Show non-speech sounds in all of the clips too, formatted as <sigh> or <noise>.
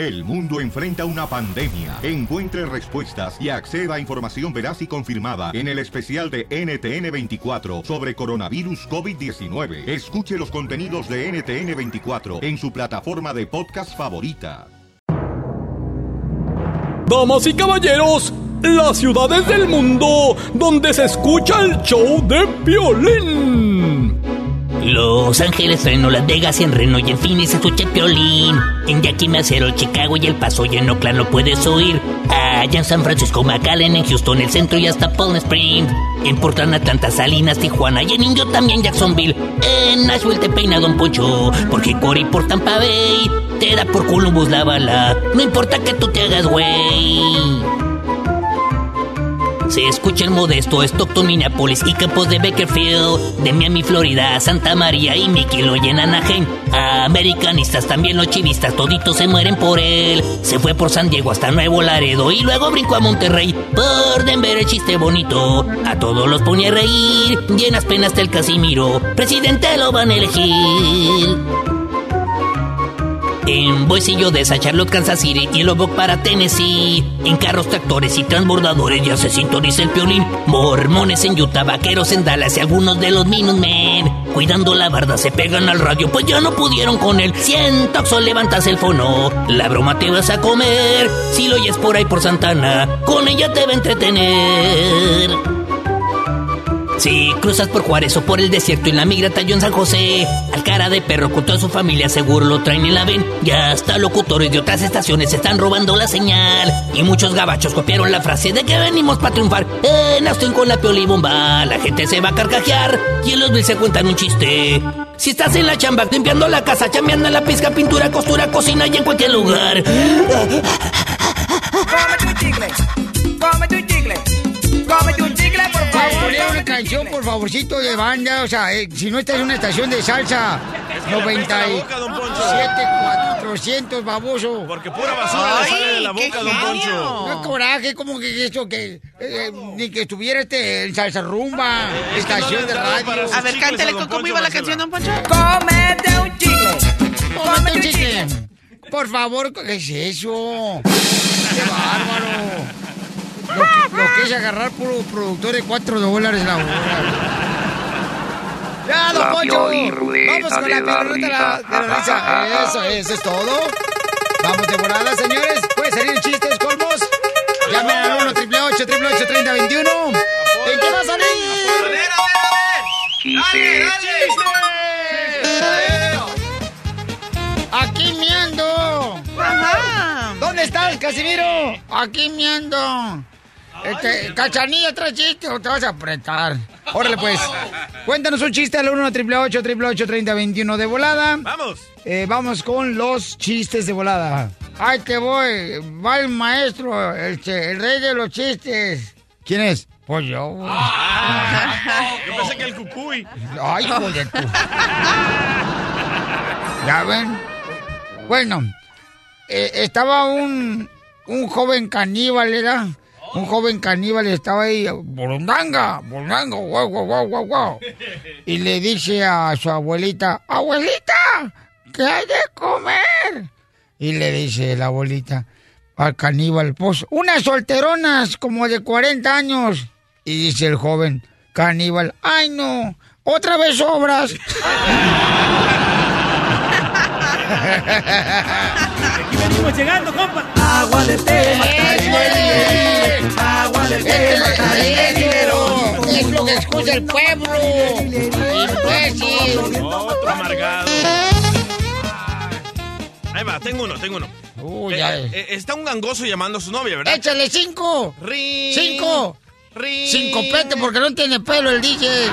El mundo enfrenta una pandemia. Encuentre respuestas y acceda a información veraz y confirmada en el especial de NTN24 sobre coronavirus COVID-19. Escuche los contenidos de NTN24 en su plataforma de podcast favorita. Damas y caballeros, las ciudades del mundo donde se escucha el show de violín. Los Ángeles, Reno, Las Vegas y en Reno y en Phoenix escuché Piolín. En Yakima, Macero, Chicago y El Paso y en Oakland lo puedes oír. Allá en San Francisco, McAllen, en Houston, el centro y hasta Palm Springs. En Portland, Atlanta, Salinas, Tijuana y en Indio también Jacksonville. En Nashville te peina Don Poncho, porque Cory por Tampa Bay te da por Columbus la bala. No importa que tú te hagas güey. Se escucha el modesto Stockton, Minneapolis y Campos de Bakerfield, de Miami, Florida, Santa María y Mickey lo llenan Anaheim. Americanistas, también los chivistas, toditos se mueren por él. Se fue por San Diego hasta Nuevo Laredo y luego brincó a Monterrey. Por Denver el chiste bonito, a todos los pone a reír. Llenas penas del Casimiro, presidente lo van a elegir. En Boisillo de Charlotte, Kansas City y Lubbock para Tennessee. En carros, tractores y transbordadores ya se sintoniza el piolín. Mormones en Utah, vaqueros en Dallas y algunos de los Minutemen. Cuidando la barda se pegan al radio, pues ya no pudieron con él. Siento que levantas el fono. La broma te vas a comer. Si lo oyes por ahí por Santana, con ella te va a entretener. Si cruzas por Juárez o por el desierto en la migra talló en San José, al cara de perro con toda su familia seguro lo traen y la ven. Ya hasta locutores de otras estaciones están robando la señal. Y muchos gabachos copiaron la frase de que venimos para triunfar. En Austin con la bomba, la gente se va a carcajear. Y en los mil se cuentan un chiste. Si estás en la chamba, limpiando la casa, chambeando la pizca, pintura, costura, cocina y en cualquier lugar. Ponle una canción, por favorcito, de banda. O sea, eh, si no estás en una estación de salsa, 97, 400, baboso. Porque pura basura le sale de la boca, don Poncho. No coraje, como que eso, que eh, eh, ni que estuviera este en salsa rumba, estación de radio. A ver, cántale, ¿cómo iba la canción, don Poncho? Cómete un chicle. Cómete un chicle. Por favor, ¿qué es eso? ¡Qué bárbaro! Lo, que- lo que es agarrar puro productor de 4 dólares la hora. ¡Ya, don Poncho! Vamos con la de la de la, de la risa. Eso, eso es todo. Vamos de volada, señores. Puede salir chistes, colmos. Llamen al 1 888 888 3021 ¿En qué va a salir? Chistes. Aquí miando. ¿Dónde estás, Casimiro? Aquí miando. Este, cachanilla, trae chiste o te vas a apretar. Órale, pues. Cuéntanos un chiste al 1 888 3021 de volada. Vamos. Eh, vamos con los chistes de volada. Ay, te voy. Va el maestro, este, el rey de los chistes. ¿Quién es? Pues yo. güey. Yo pensé que el cucuy. Ay, hijo de tu. ¿Ya ven? Bueno, eh, estaba un, un joven caníbal, ¿era? Un joven caníbal estaba ahí, bolondanga, bolondanga, guau, guau, guau, guau. Y le dice a su abuelita, abuelita, ¿qué hay de comer? Y le dice la abuelita al caníbal, pues unas solteronas como de 40 años. Y dice el joven caníbal, ay no, otra vez sobras. <laughs> Venimos llegando, compa. Agua de dinero. Agua de dinero. Es lo que escucha el pueblo. Imbécil. Otro amargado. Ahí va, tengo uno, tengo uno. Uy, Eh, ya. eh, está un gangoso llamando a su novia, ¿verdad? Échale cinco. Ring. Cinco. Ring. Cinco pete porque no tiene pelo el DJ. Eh,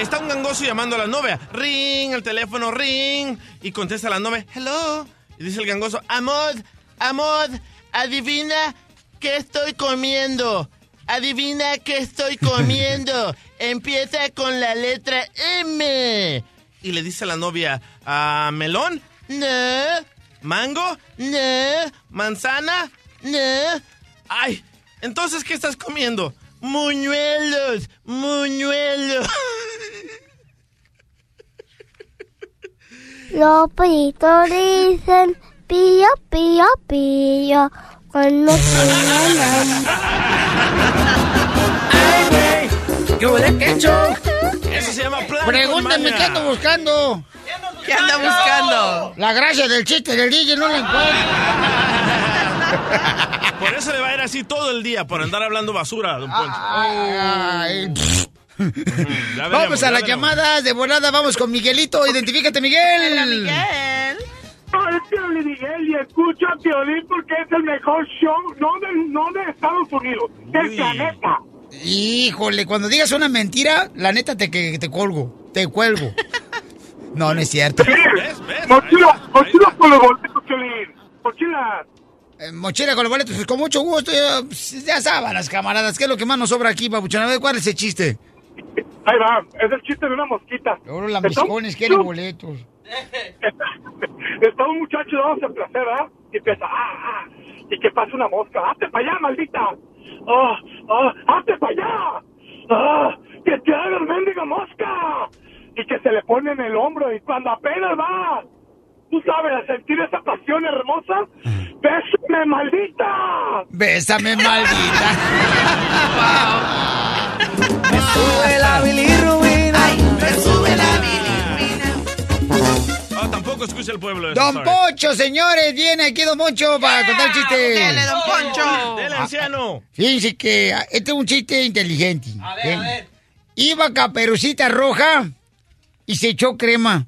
está un gangoso llamando a la novia. Ring, el teléfono, ring. Y contesta la novia, hello. Y dice el gangoso, amor, amor, adivina qué estoy comiendo. Adivina qué estoy comiendo. <laughs> Empieza con la letra M. Y le dice la novia, ¿a melón? No. ¿Mango? No. ¿Manzana? No. Ay, entonces, ¿qué estás comiendo? Muñuelos, muñuelos. <laughs> Los pollitos dicen pío, pío, pillo, pillo, cuando <laughs> ¿Qué huele quecho? Eso se llama plan. Pregúntenme qué ando buscando. ¿Qué anda buscando? La gracia del chiste del DJ no la encuentro. Por eso le va a ir así todo el día, por andar hablando basura, don Poncho. Ay, Ya veremos, Vamos a las llamadas de volada. Vamos con Miguelito. Identifícate, Miguel. Miguel. Soy Piolín Miguel y escucho a Piolín porque es el mejor show, no de, no de Estados Unidos, del planeta. Híjole, cuando digas una mentira, la neta te, que te colgo. Te cuelgo. No, no es cierto. Mochila, mochila con los boletos, Piolín. Mochila. Eh, mochila con los boletos, pues con mucho gusto. Ya, pues, ya sábanas, camaradas. ¿Qué es lo que más nos sobra aquí, papuchón? A ver, ¿cuál es el chiste? Ahí va, es el chiste de una mosquita. Ahora las Está un- miscones quieren boletos. <laughs> Está un muchacho dándose placer, ¿verdad? Y empieza, ah, ah, y que pasa una mosca, hazte para allá, maldita. Ah, ah, hazte para allá. Ah, que te haga el mendiga mosca. Y que se le pone en el hombro y cuando apenas va, tú sabes, a sentir esa pasión hermosa, bésame, maldita. Bésame, maldita. <laughs> Me sube la bilirrubina. me sube la bilirrubina. Ah, tampoco escucha el pueblo. eso, Don sorry. Poncho, señores, viene aquí Don Poncho para contar el chiste. Dele, don Poncho. Dele, anciano. Fíjense que ah, este es un chiste inteligente. ¿eh? Iba Caperucita Roja y se echó crema.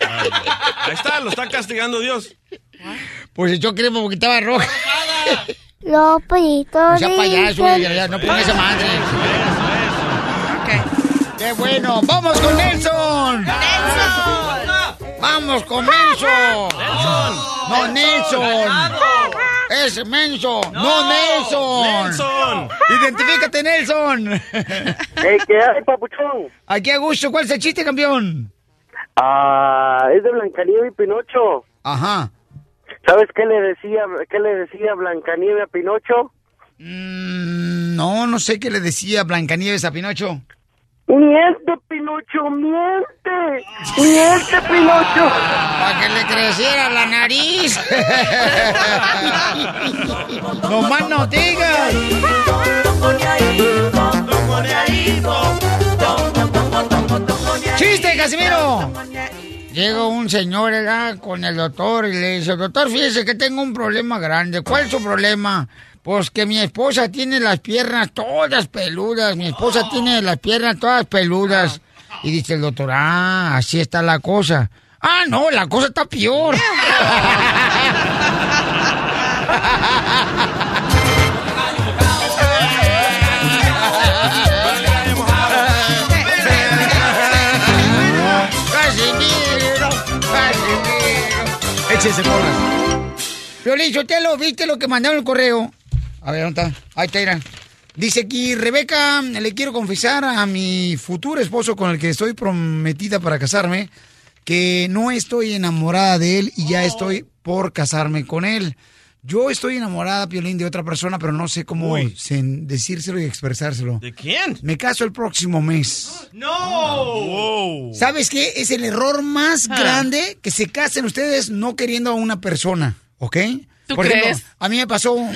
Ahí está, lo está castigando Dios. Pues se echó crema porque estaba roja. Los pollitos No sea payaso, ya, ya, no ponga esa madre. Ok. ¡Qué bueno! ¡Vamos con Nelson! ¡Vamos con Nelson! ¡No, Nelson! ¡Es menso! ¡No, Nelson! Nelson. ¡Identifícate, Nelson! ¿Qué hay, papuchón? Aquí a gusto, ¿cuál es el chiste, campeón? Ah, es de Blancanieves y Pinocho. Ajá. ¿Sabes qué le decía, qué le decía Blancanieves a Pinocho? Mm, no, no sé qué le decía Blancanieves a Pinocho. Miente, Pinocho, miente. Miente, Pinocho. Para que le creciera la nariz. no más no digas. ¡Chiste, Casimiro! Llega un señor ¿verdad? con el doctor y le dice, doctor, fíjese que tengo un problema grande. ¿Cuál es su problema? Pues que mi esposa tiene las piernas todas peludas. Mi esposa tiene las piernas todas peludas. Y dice el doctor, ah, así está la cosa. Ah, no, la cosa está peor. <laughs> Casimiro. Échese porras. Violín, lo ¿viste lo que mandaron el correo? A ver, ¿dónde está? Ahí está. Dice aquí, Rebeca, le quiero confesar a mi futuro esposo con el que estoy prometida para casarme que no estoy enamorada de él y ya estoy por casarme con él. Yo estoy enamorada, Piolín, de otra persona, pero no sé cómo sen- decírselo y expresárselo. ¿De quién? Me caso el próximo mes. <gasps> ¡No! Wow. ¿Sabes qué? Es el error más grande que se casen ustedes no queriendo a una persona, ¿ok? ¿Tú Por ejemplo, crees? a mí me pasó... <laughs>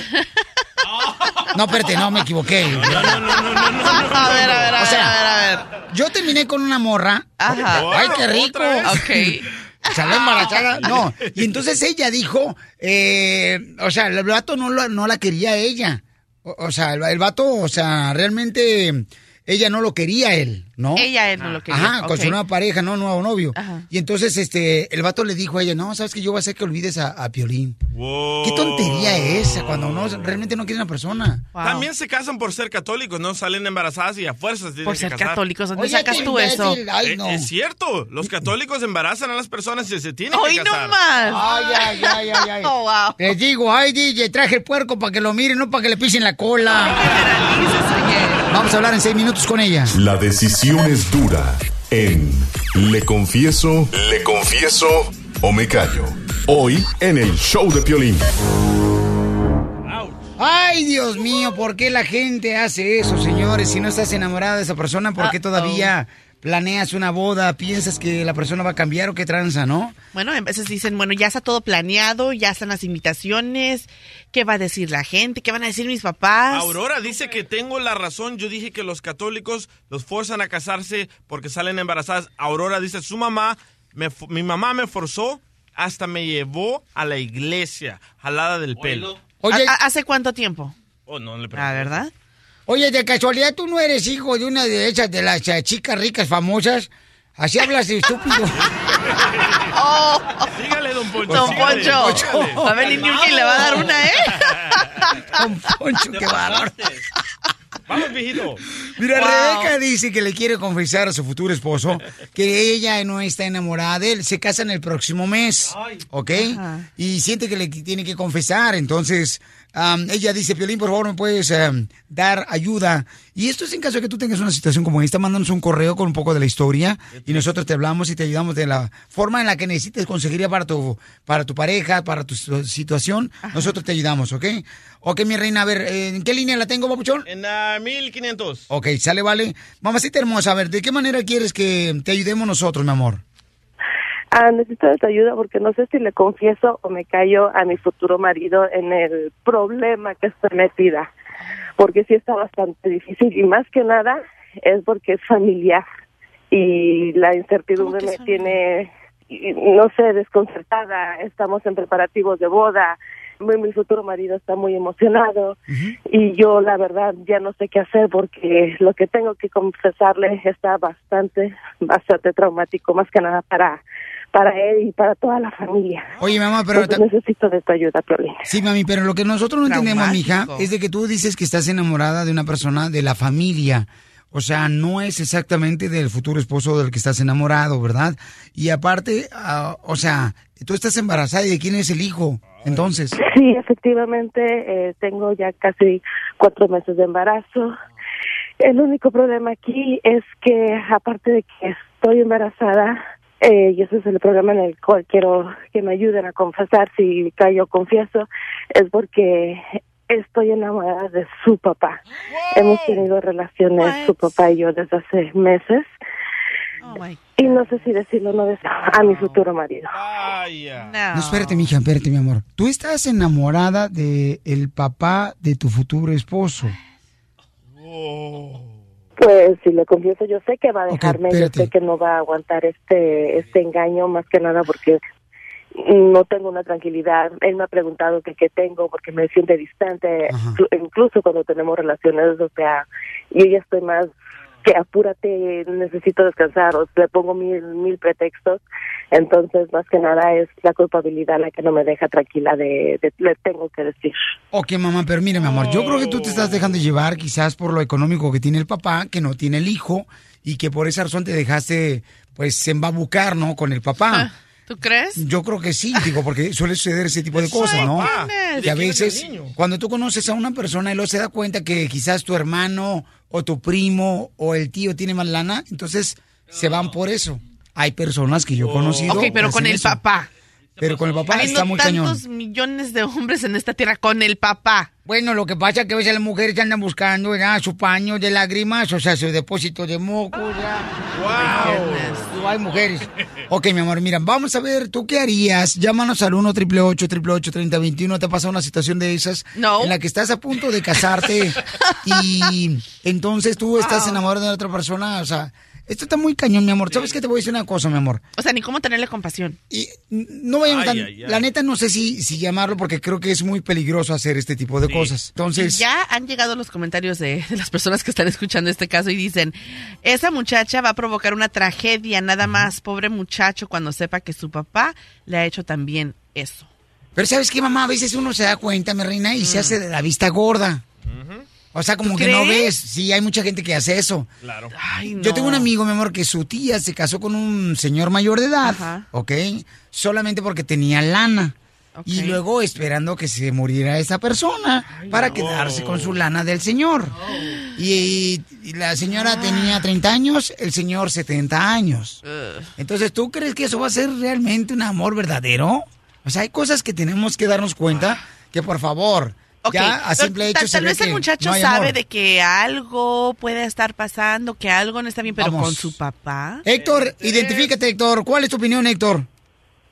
No, espérate, no, me equivoqué. No, no, no, no, no, no, no. A ver, a ver, a O ver, sea, a ver, a ver. Yo terminé con una morra. Ajá. ¡Ay, qué rico! Ok. Salió embarazada. No. Y entonces ella dijo, eh, o sea, el vato no, la- no la quería ella. O, o sea, el, el vato, o sea, realmente ella no lo quería él, ¿no? Ella él no lo quería. Ajá, con su nueva pareja, no nuevo novio. Ajá. Y entonces este el vato le dijo a ella, no, sabes que yo voy a hacer que olvides a, a Piolín. Wow. Qué tontería esa cuando uno realmente no quiere una persona. Wow. También se casan por ser católicos, no salen embarazadas y a fuerzas tienen Por que ser casar. católicos, ¿dónde Oye, sacas tú eso? Ay, Eh, no. Es cierto, los católicos embarazan a las personas y se tienen ¡Hoy que no casar. más! Ay, ay, ay, ay, ay. <laughs> Oh, wow. Les digo, ay, DJ, traje el puerco para que lo miren, no para que le pisen la cola. Vamos a hablar en seis minutos con ella. La decisión es dura en Le Confieso, Le Confieso o Me Callo. Hoy en el show de Piolín. Ay, Dios mío, ¿por qué la gente hace eso, señores? Si no estás enamorada de esa persona, ¿por qué todavía planeas una boda, piensas que la persona va a cambiar o qué tranza, ¿no? Bueno, en veces dicen, bueno, ya está todo planeado, ya están las invitaciones, ¿qué va a decir la gente? ¿Qué van a decir mis papás? Aurora dice que tengo la razón. Yo dije que los católicos los forzan a casarse porque salen embarazadas. Aurora dice, su mamá, me mi mamá me forzó, hasta me llevó a la iglesia, jalada del pelo. Oye, ¿Ha- ¿Hace cuánto tiempo? Oh, no le Ah, ¿verdad? Oye, de casualidad tú no eres hijo de una de esas de las eh, chicas ricas famosas. Así hablas de estúpido. <laughs> Oh, Sígale, don Poncho. Don Poncho. Va a venir Niurka y le va a dar una, ¿eh? <laughs> Don Poncho, qué bárbaro. Vamos, viejito. Mira, Wow. Rebeca dice que le quiere confesar a su futuro esposo que ella no está enamorada de él. Se casan el próximo mes, ¿ok? Ajá. Y siente que le tiene que confesar. Entonces, am, ella dice, Piolín, por favor, ¿me puedes am, dar ayuda? Y esto es en caso de que tú tengas una situación como esta, mándanos un correo con un poco de la historia y nosotros te hablamos y te ayudamos de la forma en la que necesites conseguiría para tu, para tu pareja, para tu situación. Nosotros te ayudamos, ¿ok? Ok, mi reina, a ver, ¿en qué línea la tengo, papuchón? En la 1500. Ok, sale, vale. Mamacita hermosa, a ver, ¿de qué manera quieres que te ayudemos nosotros, mi amor? Ah, necesito de tu ayuda porque no sé si le confieso o me callo a mi futuro marido en el problema que estoy metida. Porque sí está bastante difícil y más que nada es porque es familiar y la incertidumbre me tiene, no sé, desconcertada. Estamos en preparativos de boda. Mi, mi futuro marido está muy emocionado y yo la verdad ya no sé qué hacer porque lo que tengo que confesarle está bastante, bastante traumático, más que nada para para él y para toda la familia. Oye, mamá, pero... Entonces necesito de tu ayuda, Piolín. Sí, mami, pero lo que nosotros no entendemos, mija, es de que tú dices que estás enamorada de una persona de la familia. O sea, no es exactamente del futuro esposo del que estás enamorado, ¿verdad? Y aparte, ah, o sea, tú estás embarazada y de quién es el hijo, entonces. Sí, efectivamente, eh, tengo ya casi cuatro meses de embarazo. El único problema aquí es que, aparte de que estoy embarazada, eh, y ese es el programa en el cual quiero que me ayuden a confesar si callo confieso, es porque estoy enamorada de su papá. Hemos tenido relaciones, su papá y yo, desde hace meses. Y no sé si decirlo o no decirlo a mi futuro marido. No, espérate, mija, espérate, mi amor. Tú estás enamorada de el papá de tu futuro esposo. Pues si le confieso, yo sé que va a dejarme, yo sé que no va a aguantar este este engaño más que nada porque no tengo una tranquilidad. Él me ha preguntado que qué tengo porque me siente distante, Inclu- incluso cuando tenemos relaciones, o sea, yo ya estoy más que apúrate, necesito descansar, o le pongo mil, mil pretextos. Entonces, más que nada es la culpabilidad la que no me deja tranquila de, de le tengo que decir. Ok, mamá, pero mira, mi amor, yo creo que tú te estás dejando llevar quizás por lo económico que tiene el papá, que no tiene el hijo, y que por esa razón te dejaste, pues, embabucar, ¿no? Con el papá. ¿Tú crees? Yo creo que sí, digo, porque suele suceder ese tipo de cosas, ¿no? Que a ¿De quién es el veces, cuando tú conoces a una persona y luego se da cuenta que quizás tu hermano o tu primo o el tío tiene más lana, entonces se van por eso. Hay personas que yo he conocido. Ok, pero con el eso. papá. Pero con el papá Habiendo está muy cañón. tantos millones de hombres en esta tierra con el papá. Bueno, lo que pasa es que a veces las mujeres ya andan buscando ¿verdad? su paño de lágrimas, o sea, su depósito de moco, ¡Wow! Hay mujeres. Ok, mi amor, mira, vamos a ver, ¿tú qué harías? Llámanos al 1 888 3021 ¿Te pasa una situación de esas? No. En la que estás a punto de casarte <laughs> y entonces tú estás enamorado de otra persona, o sea, esto está muy cañón, mi amor. ¿Sabes qué? Te voy a decir una cosa, mi amor. O sea, ni cómo tenerle compasión. No vayamos Ay, tan- ay, ay. La neta, no sé si, si llamarlo porque creo que es muy peligroso hacer este tipo de cosas. Entonces... Y ya han llegado los comentarios de, de las personas que están escuchando este caso y dicen, esa muchacha va a provocar una tragedia, nada más, pobre muchacho, cuando sepa que su papá le ha hecho también eso. Pero ¿sabes qué, mamá? A veces uno se da cuenta, mi reina, y se hace de la vista gorda. O sea, como ¿Tú que no ves. Sí, hay mucha gente que hace eso. Claro. Yo tengo un amigo, mi amor, que su tía se casó con un señor mayor de edad, ¿ok? Solamente porque tenía lana. Y luego esperando que se muriera esa persona para quedarse con su lana del señor. Y, y la señora tenía 30 años, el señor 70 años. Entonces, ¿tú crees que eso va a ser realmente un amor verdadero? O sea, hay cosas que tenemos que darnos cuenta que, por favor, Ok, Ya, a pero simple hecho tal, vez el muchacho no sabe amor. de que algo puede estar pasando, que algo no está bien, pero Vamos. con su papá. Héctor, identifícate, Héctor. ¿Cuál es tu opinión, Héctor?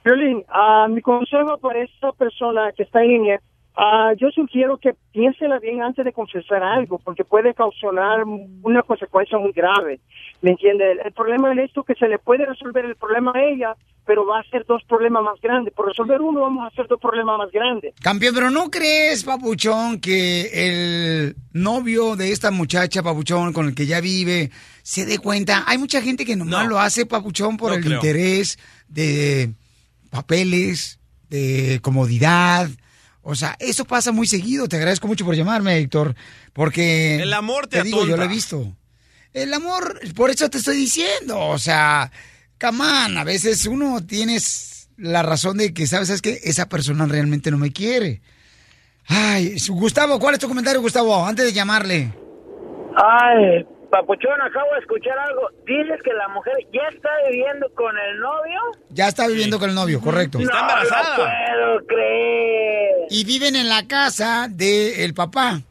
Violín, ah, mi consejo para esa persona que está en línea, ah, yo sugiero que piénsela bien antes de confesar algo, porque puede causar una consecuencia muy grave. ¿Me entiende? El, el problema es esto que se le puede resolver el problema a ella, pero va a ser dos problemas más grandes. Por resolver uno vamos a hacer dos problemas más grandes. Campeón, pero ¿no crees, Papuchón, que el novio de esta muchacha, Papuchón, con el que ya vive, se dé cuenta? Hay mucha gente que nomás lo hace, Papuchón, por No el creo. interés de papeles, de comodidad. O sea, eso pasa muy seguido. Te agradezco mucho por llamarme, Héctor, porque... El amor te digo, yo lo he visto. El amor, por eso te estoy diciendo, o sea, camán, a veces uno tienes la razón de que, ¿sabes? Es que esa persona realmente no me quiere. Ay, Gustavo, ¿cuál es tu comentario, Gustavo? Antes de llamarle. Ay, Papuchón, acabo de escuchar algo. Dices que la mujer ya está viviendo con el novio. Ya está viviendo con el novio, correcto. no lo puedo creer. Y viven en la casa del papá.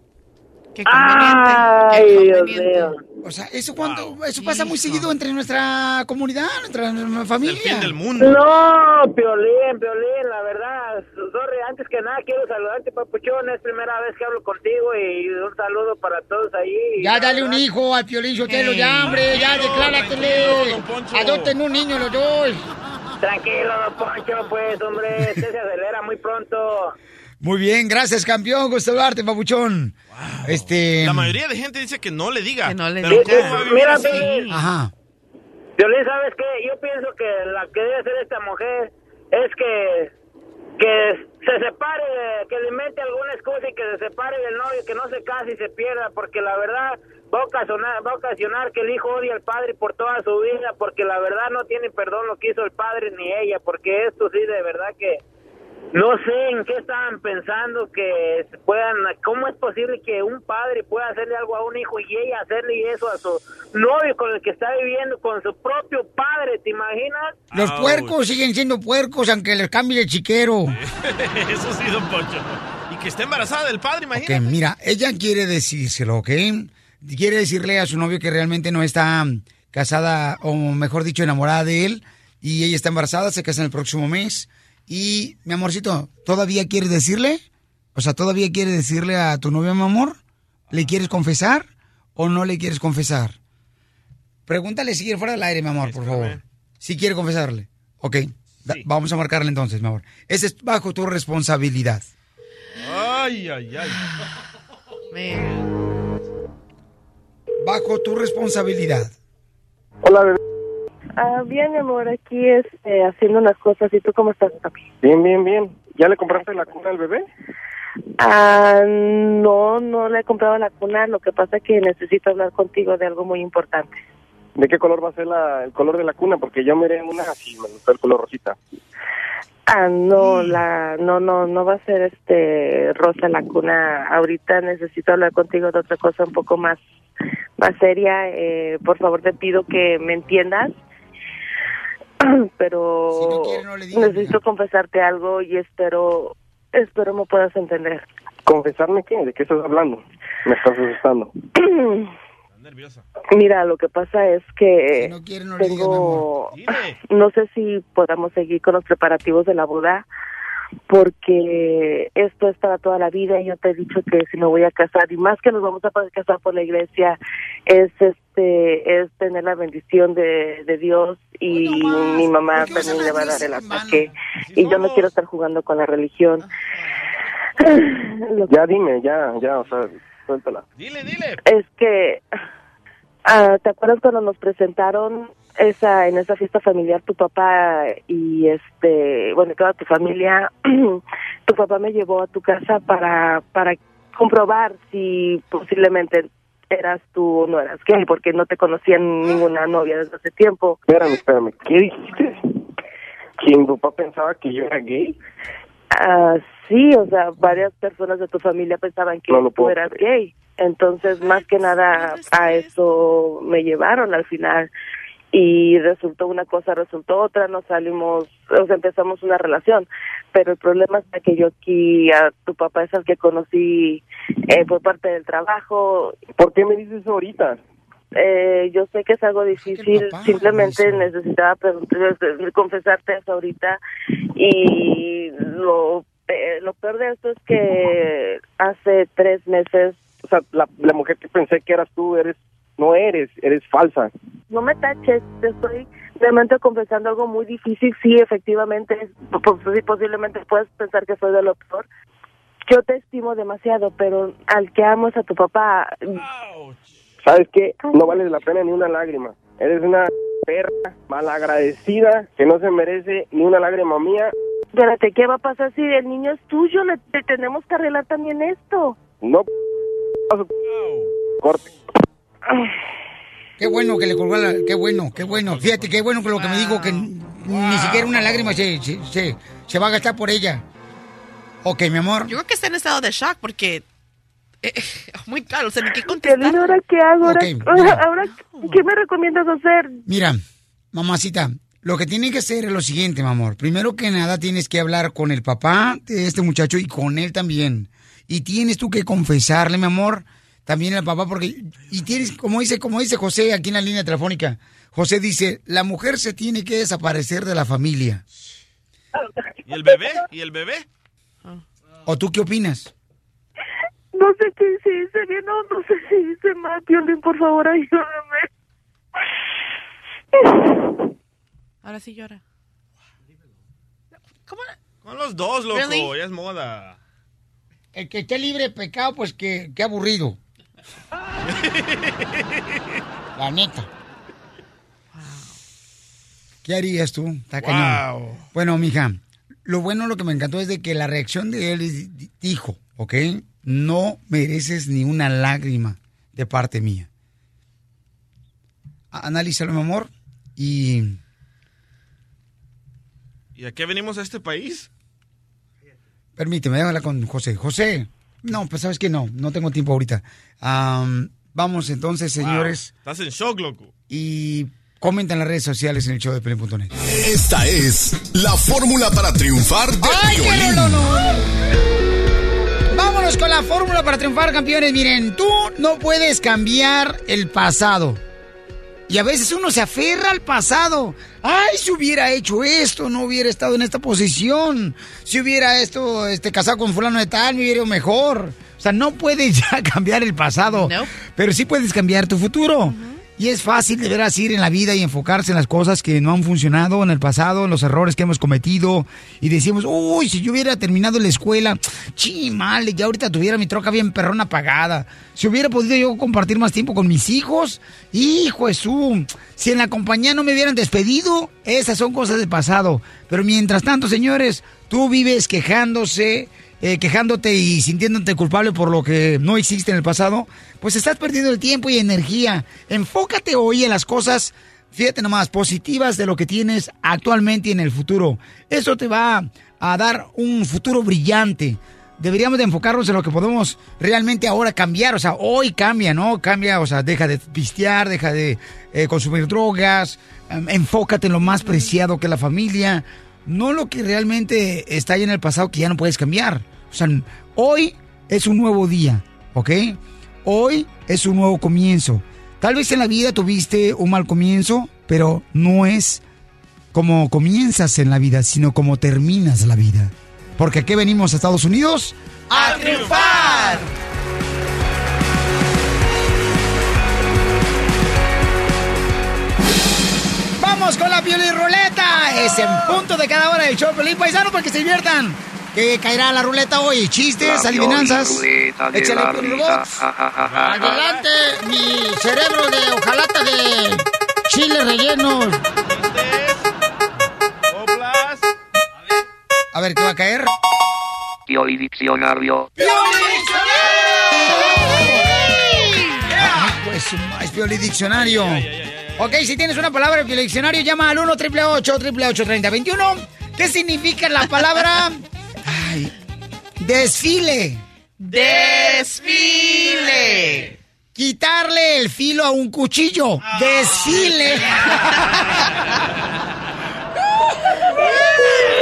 Qué Ay, Dios mío. O sea, eso cuando, eso pasa muy seguido entre nuestra comunidad, entre nuestra familia. No, Piolín, Piolín, la verdad. Sorry, antes que nada quiero saludarte, Papuchón. Es primera vez que hablo contigo y un saludo para todos ahí. Ya dale un hijo al Piolín Sotelo, ya, hombre, ya, decláratele. Adopten un niño los dos. Tranquilo, don Poncho, pues, hombre. Usted se acelera muy pronto. Muy bien, gracias, campeón. Gusto hablarte, papuchón. Este... La mayoría de gente dice que no le diga. no le pero diga. ¿cómo va a vivir Mira, así? Piolín. Ajá. Piolín, ¿sabes qué? Yo pienso que la que debe hacer esta mujer es que que se separe, que le invente alguna excusa y que se separe del novio, que no se case y se pierda, porque la verdad va a ocasionar, va a ocasionar que el hijo odie al padre por toda su vida, porque la verdad no tiene perdón lo que hizo el padre ni ella, porque esto sí de verdad que no sé en qué estaban pensando que se puedan, cómo es posible que un padre pueda hacerle algo a un hijo y ella hacerle eso a su novio con el que está viviendo, con su propio padre, ¿te imaginas? Los puercos siguen siendo puercos aunque les cambie el chiquero. <laughs> Eso sí, don Poncho. Y que esté embarazada del padre, Que imagínate. mira, ella quiere decírselo, ¿ok? Quiere decirle a su novio que realmente no está casada, o mejor dicho, enamorada de él, y ella está embarazada, se casa en el próximo mes. Y, mi amorcito, ¿todavía quieres decirle? O sea, ¿todavía quieres decirle a tu novio, mi amor? ¿Le quieres confesar o no le quieres confesar? Pregúntale si quiere fuera del aire, mi amor, por favor. Si quiere confesarle. Ok, da- vamos a marcarle entonces, mi amor. Ese es bajo tu responsabilidad. Ay, ay, ay. Bajo tu responsabilidad. Hola, bebé. Ah, bien, amor, aquí este, haciendo unas cosas. ¿Y tú cómo estás, papi? Bien, bien, bien. ¿Ya le compraste la cuna al bebé? Ah, no, no le he comprado la cuna. Lo que pasa es que necesito hablar contigo de algo muy importante. ¿De qué color va a ser la, el color de la cuna? Porque yo miré una así, me gustó el color rosita. Ah, no, la, no, no, no va a ser este rosa la cuna. Ahorita necesito hablar contigo de otra cosa un poco más, más seria. Eh, por favor, te pido que me entiendas. <clears throat> Pero necesito confesarte algo y espero, espero me puedas entender. ¿Confesarme qué? ¿De qué estás hablando? Me estás asustando. <clears throat> Mira, lo que pasa es que tengo, no sé si podamos seguir con los preparativos de la boda, porque esto es para toda la vida y yo te he dicho que si me voy a casar y más que nos vamos a poder casar por la iglesia es este es tener la bendición de, de Dios y mi mamá también le va a dar el ataque y yo no quiero estar jugando con la religión. <laughs> Lo Ya dime, ya, ya, o sea, suéltala. Dile, dile. es que ah, ¿te acuerdas cuando nos presentaron esa en esa fiesta familiar tu papá y este bueno toda tu familia <clears throat> tu papá me llevó a tu casa para para comprobar si posiblemente eras tú o no eras gay porque no te conocía ninguna novia desde hace tiempo Espérame, espérame. ¿Qué dijiste? ¿Que mi papá pensaba que yo era gay? Ah, sí, o sea, varias personas de tu familia pensaban que No tú puedo eras gay. Entonces, más que nada, a eso me llevaron al final. Y resultó una cosa, resultó otra, nos salimos, o sea, empezamos una relación, pero el problema es que yo aquí a tu papá es el que conocí eh, por parte del trabajo. ¿Por qué me dices eso ahorita? Eh, yo sé que es algo difícil, simplemente necesitaba confesarte eso ahorita y lo, eh, lo peor de esto es que hace tres meses O sea, la, la mujer que pensé que eras tú, eres, no eres, eres falsa. no me taches, te estoy realmente confesando algo muy difícil, sí, efectivamente, po- sí, posiblemente puedes pensar que soy de lo peor. Yo te estimo demasiado, pero al que amo es a tu papá. ¿Sabes qué? No vales la pena ni una lágrima. Eres una perra malagradecida que no se merece ni una lágrima mía. Espérate, ¿qué va a pasar si el niño es tuyo? Le, te- tenemos que arreglar también esto. No. Corte. Qué bueno que le colgó la... Qué bueno, qué bueno. Fíjate, qué bueno que lo que me dijo, que ni siquiera una lágrima se, se, se, se va a gastar por ella. Ok, mi amor. Yo creo que está en estado de shock porque... eh, eh, muy claro, o sea, ni qué contestar. ¿ahora qué hago? Ahora, <laughs> ¿qué me recomiendas hacer? Mira, mamacita, lo que tiene que hacer es lo siguiente, mi amor. Primero que nada, tienes que hablar con el papá de este muchacho y con él también. Y tienes tú que confesarle, mi amor, también al papá, porque. Y tienes, como dice, como dice José aquí en la línea telefónica, José dice: la mujer se tiene que desaparecer de la familia. ¿Y el bebé? ¿Y el bebé? ¿O tú qué opinas? No sé qué se dice bien o no sé si dice mal. Piolín, por favor, ayúdame. Ahora sí llora. Con los dos, loco, Really? ya es moda. El que esté libre de pecado, pues que, que aburrido. <laughs> La neta. ¿Qué harías tú? Está. Bueno, mija, lo bueno, lo que me encantó es de que la reacción de él dijo, ¿ok? No mereces ni una lágrima de parte mía. Analízalo, mi amor, y ¿Y a qué venimos a este país? permíteme, déjala con José. José, no, pues sabes que no, no tengo tiempo ahorita. Am, vamos entonces, señores, Wow, Estás en shock, loco. y comenten en las redes sociales en el show de Pelín.net. Esta es la fórmula para triunfar de ¡Ay, qué no, no! Vámonos con la fórmula para triunfar, campeones. Miren, tú no puedes cambiar el pasado. Y a veces uno se aferra al pasado. Ay, si hubiera hecho esto, no hubiera estado en esta posición. Si hubiera esto, este, casado con fulano de tal, me hubiera ido mejor. O sea, no puedes <laughs> ya cambiar el pasado. Pero sí puedes cambiar tu futuro. Y es fácil de veras ir en la vida y enfocarse en las cosas que no han funcionado en el pasado, en los errores que hemos cometido. Y decimos, uy, si yo hubiera terminado la escuela, chi, mal, ya ahorita tuviera mi troca bien perrona pagada. Si hubiera podido yo compartir más tiempo con mis hijos, hijo Jesús, si en la compañía no me hubieran despedido, esas son cosas del pasado. Pero mientras tanto, señores, tú vives quejándose, eh, quejándote y sintiéndote culpable por lo que no existe en el pasado, pues estás perdiendo el tiempo y energía. Enfócate hoy en las cosas, fíjate nomás, positivas de lo que tienes actualmente y en el futuro. Eso te va a dar un futuro brillante. Deberíamos de enfocarnos en lo que podemos realmente ahora cambiar. O sea, hoy cambia, ¿no? Cambia, o sea, deja de pistear, deja de eh, consumir drogas, em, enfócate en lo más preciado que la familia no lo que realmente está ahí en el pasado que ya no puedes cambiar. O sea, hoy es un nuevo día, ¿ok? Hoy es un nuevo comienzo. Tal vez en la vida tuviste un mal comienzo, pero no es como comienzas en la vida, sino como terminas la vida. Porque aquí venimos a Estados Unidos ¡A triunfar! Vamos con la Ruleta. Es en punto de cada hora del show Piolín Paisano para que se diviertan. Que caerá la ruleta hoy. Chistes, La adivinanzas. Échale, la Robot. ja, ja, ja. Adelante, mi cerebro de hojalata de chile relleno. A ver, ¿qué va a caer? Pioli Diccionario. Pues es Pioli Diccionario. Ok, si tienes una palabra en Pioli Diccionario, llama al 1 888 3021 ¿Qué significa la palabra? <laughs> Ay, desfile. Desfile. quitarle el filo a un cuchillo. Desfile.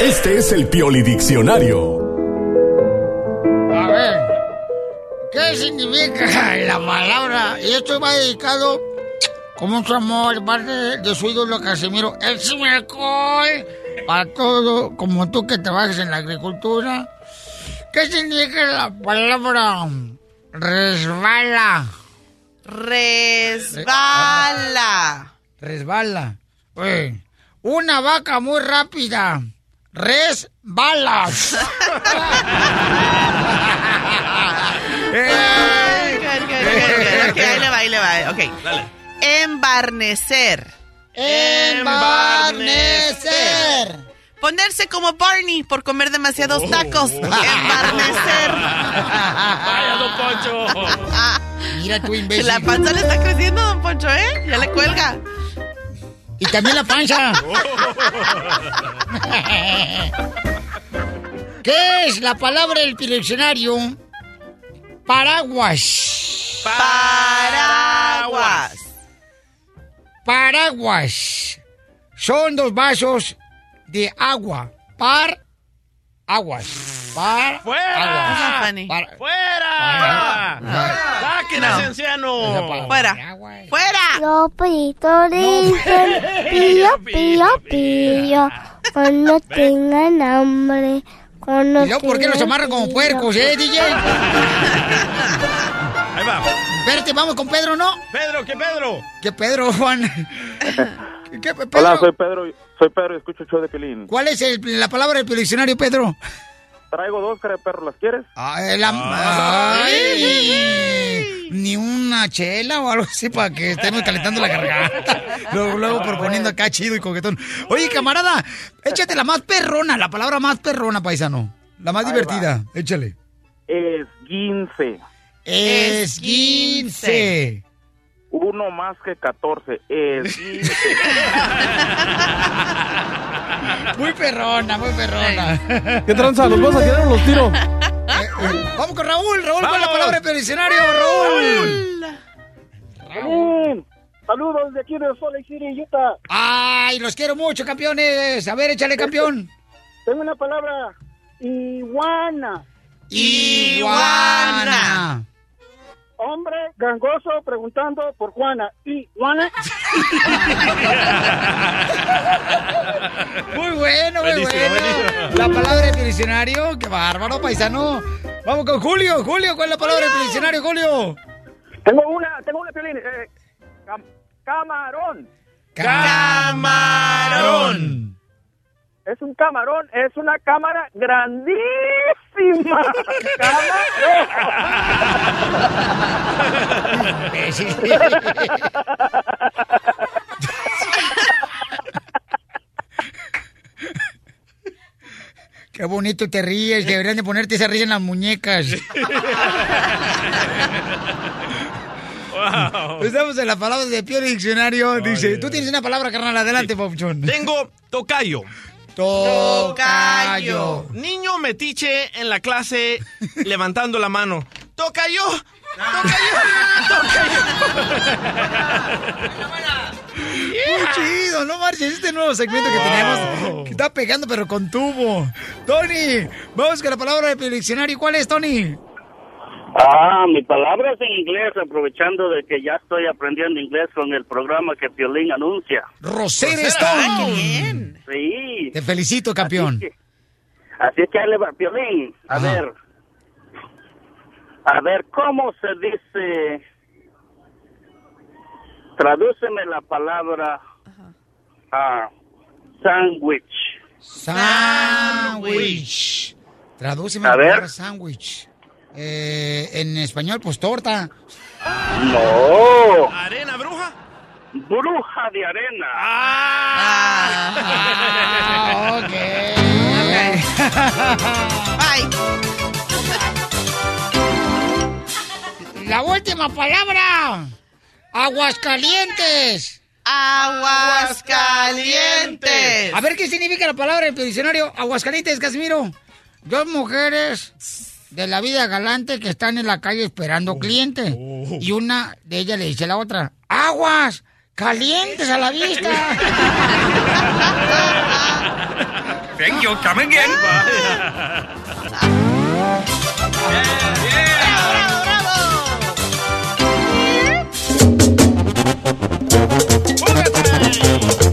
Este es el Pioli Diccionario. A ver, ¿qué significa la palabra? Y esto va dedicado con mucho amor, de parte de, su ídolo Casimiro, el alcohol, para todo, como tú que trabajas en la agricultura. ¿Qué significa la palabra resbala? Resbala. Resbala. Oye, una vaca muy rápida. Good. <laughs> <laughs> Ok, ahí le va, ahí le va. Ok. Embarnecer. Embarnecer. Ponerse como Barney por comer demasiados tacos. Embarnecer. Vaya, don Poncho. Mira tú, imbécil. La panza le está creciendo, don Poncho, ¿eh? Ya le cuelga. Y también la panza. ¿Qué es la palabra del diccionario? Paraguas. Paraguas. Paraguas. Son dos vasos de agua. Par. Aguas. Par. ¡Fuera! Aguas. Funny. Par- ¡Fuera! Para- ¡Saquen a ese anciano! Fuera. ¡Fuera! Dicen pío, <laughs> pío, pío. Cuando tengan hambre. Cuando ¿Y luego por qué los amarran como puercos, eh, DJ? <laughs> Ahí va. Espérate, vamos con Pedro, ¿no? Pedro, ¿qué Pedro? ¿Qué Pedro, Juan? <laughs> ¿Qué, Pedro? Hola, soy Pedro, soy Pedro, escucho el show de Pelín. ¿Cuál es la palabra del diccionario, Pedro? Traigo dos cara perro, ¿las quieres? Ay, la... Ah. Ay, ni una chela o algo así para que estemos calentando la garganta. Luego, luego proponiendo acá chido y coquetón. Oye, camarada, échate la más perrona, la palabra más perrona, paisano. La más divertida, échale. Es 15. Esquince. Uno más que 14. Esquince. <laughs> muy perrona, muy perrona. ¿Qué tranza? ¿Los vas a tirar los tiro? Eh, eh, vamos con Raúl. Raúl con la palabra del diccionario. Raúl. Raúl. Saludos de aquí de Salt Lake City, Utah. ¡Ay, los quiero mucho, campeones! A ver, échale, campeón. Tengo una palabra. Iguana. Iguana. Hombre gangoso preguntando por Juana. ¿Iguana? Muy bueno, muy Buenísimo, bueno. buenísimo. La palabra del diccionario, qué bárbaro, paisano. Vamos con Julio, Julio, ¿cuál es la palabra del diccionario, Julio? Tengo una, tengo una, Pelín. Eh, cam- camarón. Camarón. Es un camarón, es una cámara grandísima. <laughs> Qué bonito te ríes, deberían de ponerte esa risa en las muñecas. Estamos en las palabras de Pio Diccionario. Dice, tú tienes una palabra, carnal, adelante, Pauchón. Tengo tocayo. Tocayo. Niño metiche en la clase levantando la mano. ¡Tocayo! Muy chido, no marches, este nuevo segmento que tenemos que está pegando pero con tubo. Tony, vamos con la palabra del diccionario. ¿Cuál es, Tony? Ah, mi palabra es en inglés, aprovechando de que ya estoy aprendiendo inglés con el programa que Piolín anuncia. Rosera Ah, Stone. Sí. Te felicito, campeón. Así es que ahí le va, Piolín. A Ajá. ver. A ver, ¿cómo se dice? Tradúceme la palabra ah, sándwich. Sándwich. Tradúceme A la ver. palabra sándwich. Eh, en español, pues torta. No. ¿Arena bruja? Bruja de arena. Ah, ok. La última palabra. Aguascalientes. Aguascalientes. A ver qué significa la palabra en el diccionario. Aguascalientes, Casimiro. Dos mujeres de la vida galante que están en la calle esperando cliente. Y una de ellas le dice a la otra, aguas, calientes a la vista. <laughs> Thank you, come again. <laughs> ¡Vamos,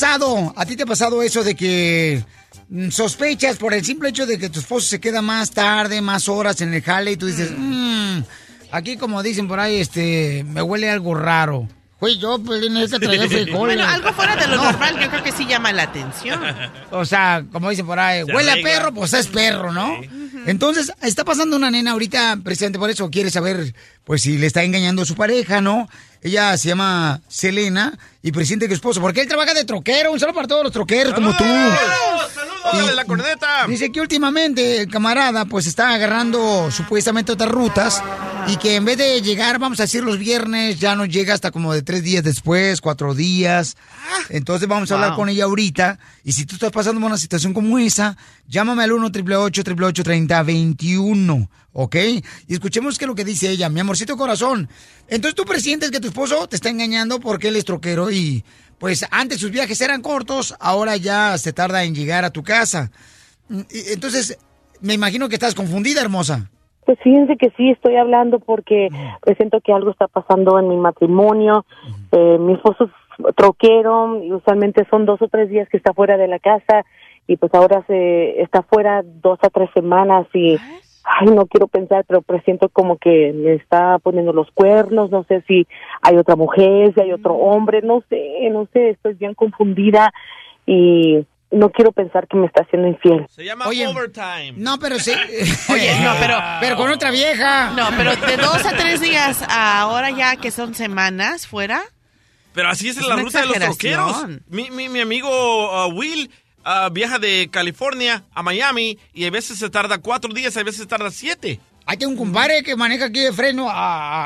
pasado, a ti te ha pasado eso de que mm, sospechas por el simple hecho de que tu esposo se queda más tarde, más horas en el jale y tú dices, "Mm, aquí como dicen por ahí, este, me huele algo raro. Fui yo, pues, en esta traía frijoles. Bueno, algo fuera de lo No. normal, yo creo que sí llama la atención. O sea, como dicen por ahí, huele a perro, pues es perro, ¿no? Entonces, está pasando una nena ahorita, precisamente por eso, quiere saber, pues, si le está engañando a su pareja, ¿no? Ella se llama Selena y presiente que es esposo, porque él trabaja de troquero, un saludo para todos los troqueros como tú. ¡Dale la corneta! Dice que últimamente el camarada pues está agarrando supuestamente otras rutas y que en vez de llegar, vamos a decir los viernes, ya no llega hasta como de tres días después, cuatro días. Entonces vamos a hablar con ella ahorita. Y si tú estás pasando por una situación como esa, llámame al 1 888 30 21 ¿ok? Y escuchemos qué es lo que dice ella, mi amorcito corazón. Entonces tú presientes que tu esposo te está engañando porque él es troquero y pues antes sus viajes eran cortos, ahora ya se tarda en llegar a tu casa. Mm, Entonces, me imagino que estás confundida, hermosa. Pues fíjense que sí estoy hablando porque siento que algo está pasando en mi matrimonio. Eh, mi esposo es troquero y usualmente son dos o tres días que está fuera de la casa y pues ahora se está fuera dos a tres semanas y ay no quiero pensar pero presiento como que me está poniendo los cuernos no sé si hay otra mujer si hay otro hombre no sé no sé estoy bien confundida y no quiero pensar que me está haciendo infiel Se llama overtime. No, pero sí. <laughs> Oye, no, pero... Pero con otra vieja. No, pero de dos a tres días a ahora ya que son semanas fuera. Pero así es, Es la ruta de los troqueros. Mi, mi, mi amigo uh, Will uh, viaja de California a Miami y a veces se tarda cuatro días, a veces se tarda siete. Hay un compadre que maneja aquí de freno a,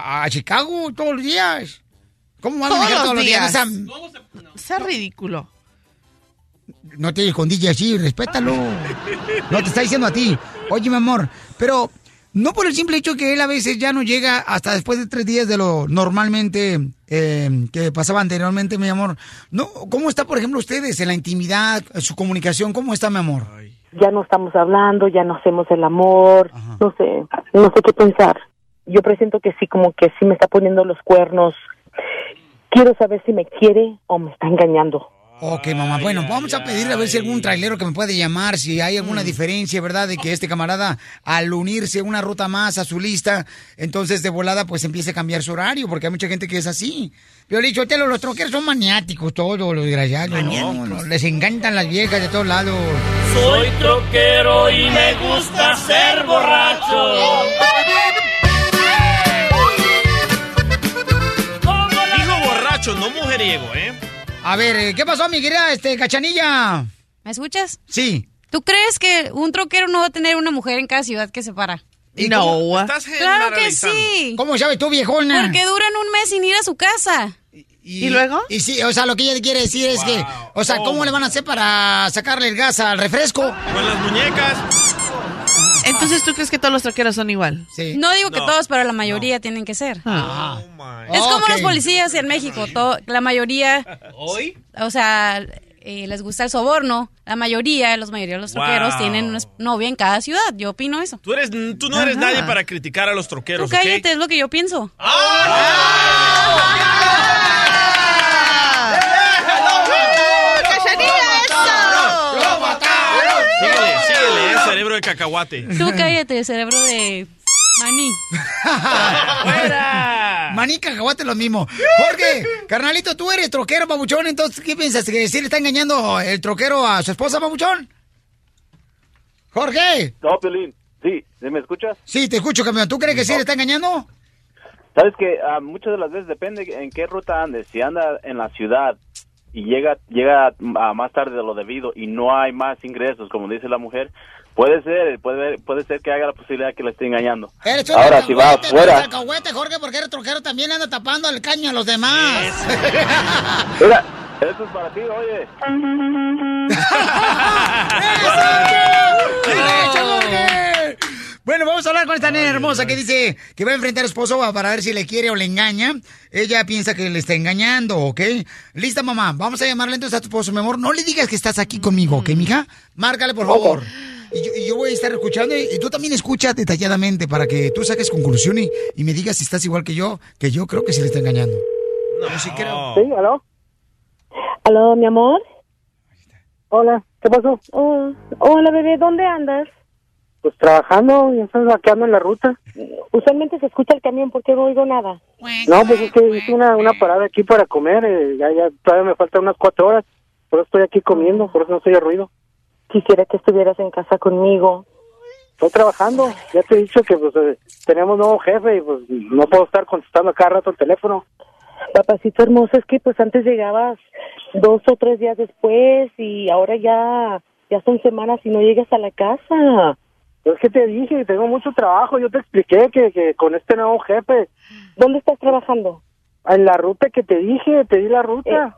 a- a Chicago todos los días. ¿Cómo va a Todos manejar los todos los días? días. O sea, Sea ridículo. No te escondille así, respétalo. No te está diciendo a ti. Oye, mi amor, pero no por el simple hecho que él a veces ya no llega hasta después de tres días de lo normalmente eh, que pasaba anteriormente, mi amor. No, ¿Cómo está, por ejemplo, ustedes en la intimidad, su comunicación? ¿Cómo está, mi amor? ya no estamos hablando, ya no hacemos el amor, no sé, no sé qué pensar. Yo presiento que sí, como que sí me está poniendo los cuernos. Quiero saber si me quiere o me está engañando. Ok, mamá. Bueno, vamos a pedirle a ver si algún trailero que me puede llamar, si hay alguna diferencia, ¿verdad? De que este camarada, al unirse una ruta más a su lista, entonces de volada, pues empiece a cambiar su horario, porque hay mucha gente que es así. Pero dicho, los troqueros son maniáticos todos, los desgraciados. ¿no? No, Les encantan las viejas de todos lados. Soy troquero y me gusta ser borracho. Dijo borracho, no mujeriego, ¿eh? A ver, eh, ¿qué pasó, mi querida este, cachanilla? ¿Me escuchas? Sí. ¿Tú crees que un troquero no va a tener una mujer en cada ciudad que se para? No. Estás Claro que sí. ¿Cómo sabes tú, viejona? Porque duran un mes sin ir a su casa. ¿Y, luego? Y sí, o sea, lo que ella quiere decir es que, o sea, ¿cómo le van a hacer para sacarle el gas al refresco? Con las muñecas. Entonces, ¿tú crees que todos los troqueros son igual? Sí. No digo que No. todos, pero la mayoría tienen que ser. Ah. Es como los policías en México. to- la mayoría, ¿Hoy? o sea, eh, les gusta el soborno. La mayoría, los mayoría de los troqueros Wow. tienen una novia en cada ciudad. Yo opino eso. Tú, eres, tú no eres Ajá. nadie para criticar a los Tú troqueros, ¿ok? cállate, es lo que yo pienso. Síguele, síguele, eh, cerebro de cacahuate. Tú cállate, cerebro de maní. <laughs> ¡Fuera! Maní, cacahuate, lo mismo. Jorge, carnalito, tú eres troquero, babuchón, entonces, ¿qué piensas? ¿Que sí le está engañando el troquero a su esposa, babuchón? Jorge. No, Piolín. Sí, ¿sí ¿me escuchas? Sí, te escucho, campeón. ¿Tú crees que sí le está engañando? Sabes que ah, muchas de las veces depende en qué ruta andes. Si anda en la ciudad y llega llega a más tarde de lo debido y no hay más ingresos, como dice la mujer, puede ser, puede puede ser que haga la posibilidad que le esté engañando. Eres un Ahora, si va eres afuera, alcahuete, Jorge, porque eres troquero también anda tapando el caño a los demás. <laughs> mira, Esto es para ti, oye. <laughs> Bueno, vamos a hablar con esta nena hermosa que dice que va a enfrentar a su esposo para ver si le quiere o le engaña. Ella piensa que le está engañando, ¿ok? Lista, mamá. Vamos a llamarle entonces a tu esposo, mi amor. No le digas que estás aquí conmigo, ¿ok, mija? Márcale, por favor. Y yo, y yo voy a estar escuchando y, y tú también escucha detalladamente para que tú saques conclusión y, y me digas si estás igual que yo, que yo creo que sí le está engañando. No. sí creo. Sí, ¿aló? ¿Aló, mi amor? Hola, ¿qué pasó? Oh, hola, bebé, ¿dónde andas? Pues trabajando, ya sabes, ando en la ruta. Usualmente se escucha el camión porque no oigo nada. No, pues es que hice una, una parada aquí para comer, eh, ya, ya todavía me faltan unas cuatro horas, por eso estoy aquí comiendo, por eso no se oye ruido. Quisiera que estuvieras en casa conmigo. Estoy trabajando, ya te he dicho que pues eh, tenemos nuevo jefe y pues no puedo estar contestando cada rato el teléfono. Papacito hermoso, es que pues antes llegabas dos o tres días después y ahora ya, ya son semanas y no llegas a la casa. Es que te dije, tengo mucho trabajo, yo te expliqué que, que con este nuevo jefe. ¿Dónde estás trabajando? En la ruta que te dije, te di la ruta.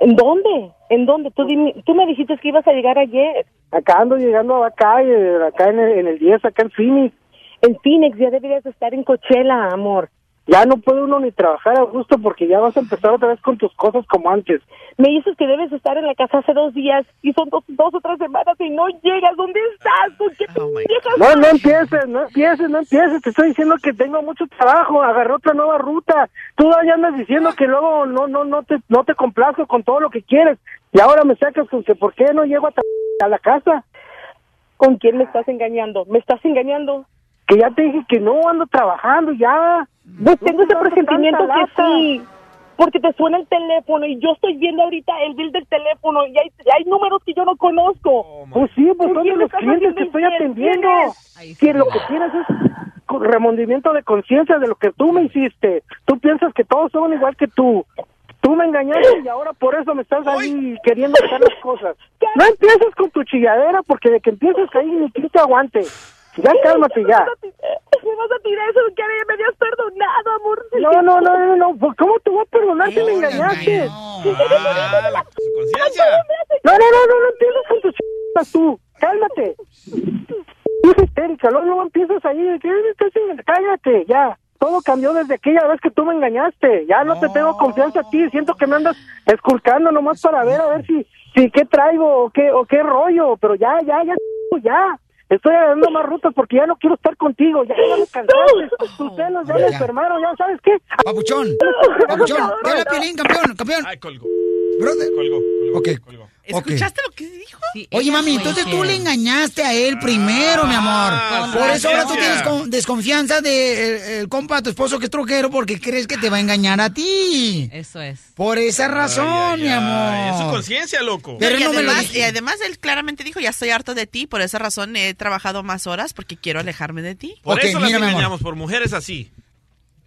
¿En dónde? ¿En dónde? Tú, dime- tú me dijiste que ibas a llegar ayer. Acá ando llegando acá, eh, acá en el, en el 10, acá en Phoenix. En Phoenix ya deberías de estar en Coachella, amor. Ya no puede uno ni trabajar a gusto porque ya vas a empezar otra vez con tus cosas como antes. Me dices que debes estar en la casa hace dos días y son dos, dos o tres semanas y no llegas. ¿Dónde estás? ¿Con qué te viejas No, no empieces, no empieces, no empieces. Te estoy diciendo que tengo mucho trabajo, agarré otra nueva ruta. Tú ya andas diciendo que luego no, no, no te, no te complazco con todo lo que quieres. Y ahora me sacas con que por qué no llego a la casa. ¿Con quién me estás engañando? ¿Me estás engañando? Que ya te dije que no ando trabajando, ya. Pues tengo ese presentimiento que lata. sí. Porque te suena el teléfono y yo estoy viendo ahorita el bill del teléfono y hay, hay números que yo no conozco. Pues sí, pues ¿Con son de los clientes que estoy atendiendo. Que lo que tienes es con remordimiento de conciencia de lo que tú me hiciste. Tú piensas que todos son igual que tú. Tú me engañaste y ahora por eso me estás ahí queriendo hacer las cosas. <laughs> No empieces con tu chilladera porque de que empieces ahí ni quien te aguante. Ya cálmate ya. Me vas a tirar eso que ya me habías perdonado, amor. No, no, no, no, no. pues, ¿Cómo te voy a perdonar si me engañaste? No, no, no, no, no empieces con tus chispas tú. Cálmate. Tú eres histérica, luego, luego empiezas ahí. de que, "Ay, estás en- Cállate, ya. Todo cambió desde aquella vez que tú me engañaste. Ya no te tengo confianza a ti. Siento que me andas esculcando nomás para ver a ver si, si qué traigo o qué, o qué rollo. Pero ya, ya, ya, ya. Estoy dando más rutas porque ya no quiero estar contigo. Ya, ya me cansaste. Tus celos ya me enfermaron. ¿Ya sabes qué? Papuchón, papuchón, te habla Piolín, campeón, campeón. Ay, colgó. Brother. Colgó, colgó, Ok. colgó. ¿Escuchaste lo que dijo? Oye, mami, entonces tú le engañaste a él primero, mi amor. con Por eso ahora tú tienes con- desconfianza de el, el compa, tu esposo que es troquero, porque crees que te va a engañar a ti. Eso es. Por esa razón, mi amor. Es su conciencia, loco. Pero y, no me lo además, y además él claramente dijo, ya estoy harto de ti, por esa razón he trabajado más horas porque quiero alejarme de ti. Por eso las mira, engañamos, por mujeres así.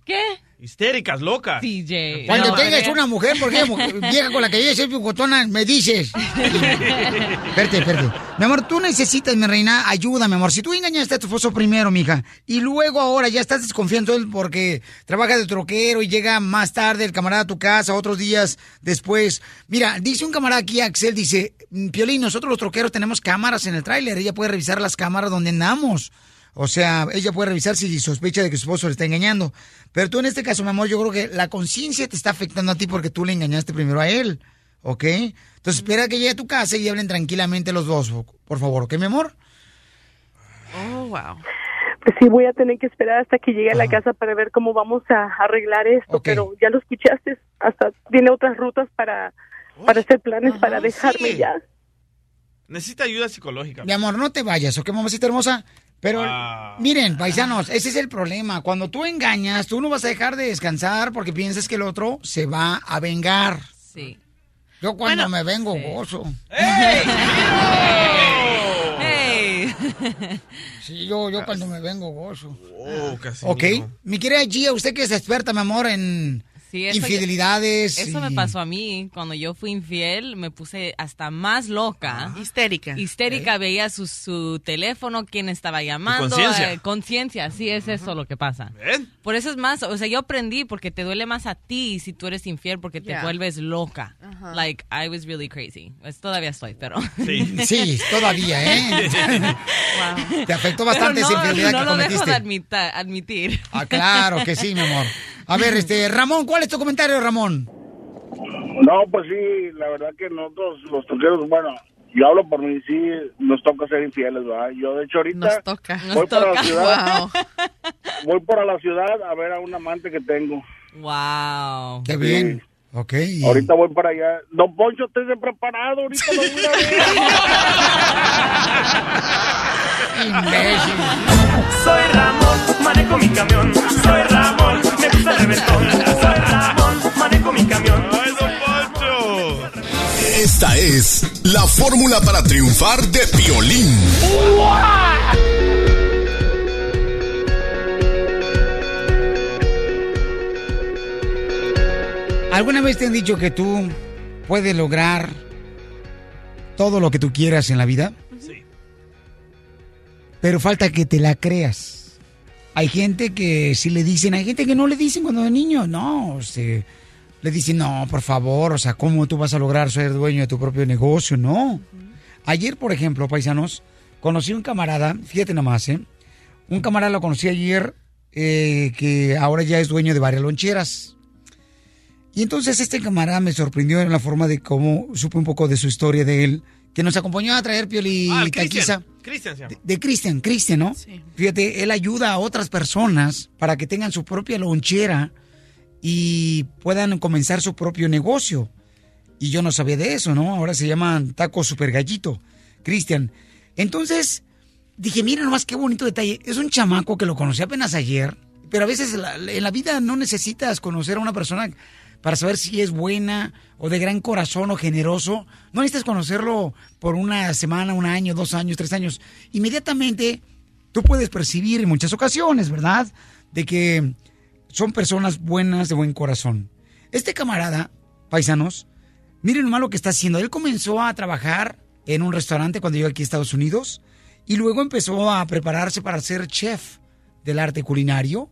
¿Qué? Histéricas, locas. DJ. Cuando No, tengas una mujer, por ejemplo, vieja con la que vives, ser picotona, me dices. <laughs> Espérate, espérate. Mi amor, tú necesitas, mi reina, ayuda, mi amor. Si tú engañaste a tu esposo primero, mija, y luego ahora ya estás desconfiando de él porque trabaja de troquero y llega más tarde el camarada a tu casa, otros días después. Mira, dice un camarada aquí, Axel, dice, "Mm, Piolín, nosotros los troqueros tenemos cámaras en el tráiler. Ella puede revisar las cámaras donde andamos. O sea, ella puede revisar si sospecha de que su esposo le está engañando. Pero tú en este caso, mi amor, yo creo que la conciencia te está afectando a ti porque tú le engañaste primero a él. ¿Ok? Entonces espera que llegue a tu casa y hablen tranquilamente los dos, por favor. ¿Ok, mi amor? Oh, wow. Pues sí, voy a tener que esperar hasta que llegue a la casa para ver cómo vamos a arreglar esto, pero ya lo escuchaste, hasta tiene otras rutas para, para hacer planes para dejarme sí. ya. Necesita ayuda psicológica. Mi amor, no te vayas, ¿ok, mamacita hermosa? Pero Ah. miren, paisanos, ese es el problema. Cuando tú engañas, tú no vas a dejar de descansar porque piensas que el otro se va a vengar. Sí. Yo cuando Bueno, me vengo gozo. Hey. <laughs> Sí, yo, yo cuando me vengo gozo. Oh, casi. Ok, mi querida Gia, usted que es experta, mi amor, en, Sí, eso infidelidades. Eso me y- pasó a mí. Cuando yo fui infiel, me puse hasta más loca. Histérica. Histérica, veía su, su teléfono, quién estaba llamando. conciencia. eh, conciencia, sí, es eso lo que pasa. Por eso es más, o sea, yo aprendí porque te duele más a ti si tú eres infiel porque te Yeah. vuelves loca. Ajá. Like, I was really crazy. Pues, todavía estoy, pero... Sí, <laughs> todavía, ¿eh? Te afectó bastante Pero esa no, infidelidad no que lo dejo cometiste. de admita- admitir. Ah, claro que sí, mi amor. A ver, este, Ramón, ¿cuál es tu comentario, Ramón? No, pues sí, la verdad que nosotros los toqueros, bueno, yo hablo por mí, sí, nos toca ser infieles, ¿verdad? Yo, de hecho, ahorita Nos toca. voy Nos para toca. la ciudad, Wow. voy para la ciudad a ver a un amante que tengo. Wow. Qué bien. Ok. y- Ahorita voy para allá. Don Poncho, estése preparado, ahorita lo voy a Imbécil. Soy Ramón, manejo mi camión. Soy Ramón, me gusta el reventón. Soy Ramón, manejo mi camión. ¡Ay, don Poncho! Esta es la fórmula para triunfar de Piolín. ¿Alguna vez te han dicho que tú puedes lograr todo lo que tú quieras en la vida? Sí. Pero falta que te la creas. Hay gente que sí le dicen, hay gente que no le dicen cuando es niño, no, o sea, le dicen, no, por favor, o sea, ¿cómo tú vas a lograr ser dueño de tu propio negocio? No. Ayer, por ejemplo, paisanos, conocí un camarada, fíjate nomás, ¿eh? Un camarada lo conocí ayer eh, que ahora ya es dueño de varias loncheras. Y entonces este camarada me sorprendió en la forma de cómo supe un poco de su historia de él, que nos acompañó a traer Pioli Ah, Taquiza. Cristian. Cristian se llama. De Cristian, Cristian, ¿no? Fíjate, él ayuda a otras personas para que tengan su propia lonchera y puedan comenzar su propio negocio. Y yo no sabía de eso, ¿no? Ahora se llaman Taco Super Gallito. Cristian. Entonces, dije, mira nomás qué bonito detalle. Es un chamaco que lo conocí apenas ayer, pero a veces la- en la vida no necesitas conocer a una persona para saber si es buena o de gran corazón o generoso. No necesitas conocerlo por una semana, un año, dos años, tres años. Inmediatamente tú puedes percibir en muchas ocasiones, ¿verdad? De que son personas buenas, de buen corazón. Este camarada, paisanos, miren lo que está haciendo. Él comenzó a trabajar en un restaurante cuando llegó aquí a Estados Unidos y luego empezó a prepararse para ser chef del arte culinario.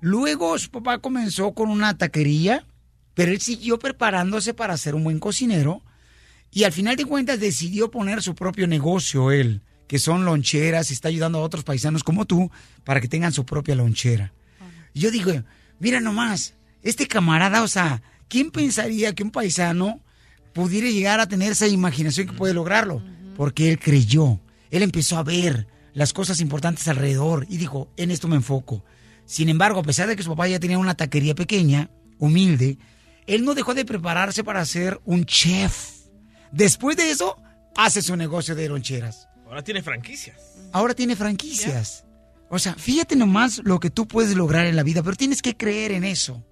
Luego su papá comenzó con una taquería, pero él siguió preparándose para ser un buen cocinero y al final de cuentas decidió poner su propio negocio él, que son loncheras y está ayudando a otros paisanos como tú para que tengan su propia lonchera. Y yo digo, mira nomás, este camarada, o sea, ¿quién pensaría que un paisano pudiera llegar a tener esa imaginación que puede lograrlo? Porque él creyó, él empezó a ver las cosas importantes alrededor y dijo, en esto me enfoco. Sin embargo, a pesar de que su papá ya tenía una taquería pequeña, humilde, él no dejó de prepararse para ser un chef. Después de eso, hace su negocio de loncheras. Ahora tiene franquicias. Ahora tiene franquicias. O sea, fíjate nomás lo que tú puedes lograr en la vida, pero tienes que creer en eso.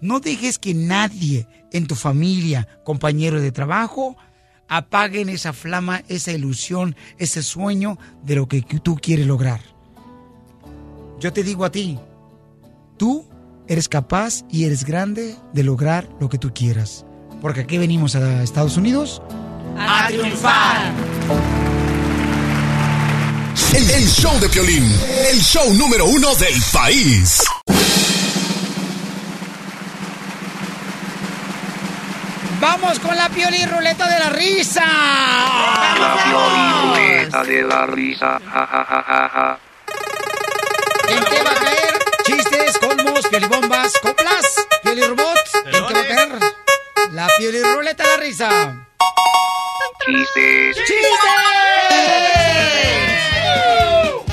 No dejes que nadie en tu familia, compañero de trabajo, apaguen esa flama, esa ilusión, ese sueño de lo que tú quieres lograr. Yo te digo a ti, tú eres capaz y eres grande de lograr lo que tú quieras. Porque aquí venimos a Estados Unidos a triunfar. El, el show de Piolín, el show número uno del país. Vamos con la pioli ruleta de la risa. La Piolín de la risa. Ja, ja, ja, ja, ja. Piolibombas, coplas, piolirobots. ¿En qué va a caer? La pioli ruleta de la risa. Chistes.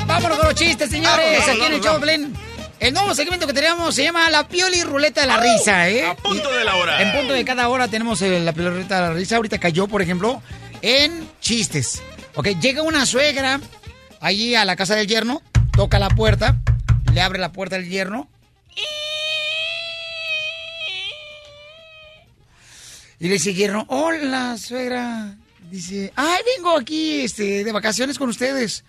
Vámonos con los chistes, señores. Vamos, vamos, Aquí en el Piolín. El nuevo segmento que tenemos se llama La Pioli Ruleta de la Risa, ¿eh? A punto de la hora. En punto de cada hora tenemos eh, la Pioli Ruleta de la Risa. Ahorita cayó, por ejemplo, en chistes. Ok, llega una suegra allí a la casa del yerno, toca la puerta, le abre la puerta al yerno. Y le dice yerno, hola, suegra. Dice, ay, vengo aquí este, de vacaciones con ustedes.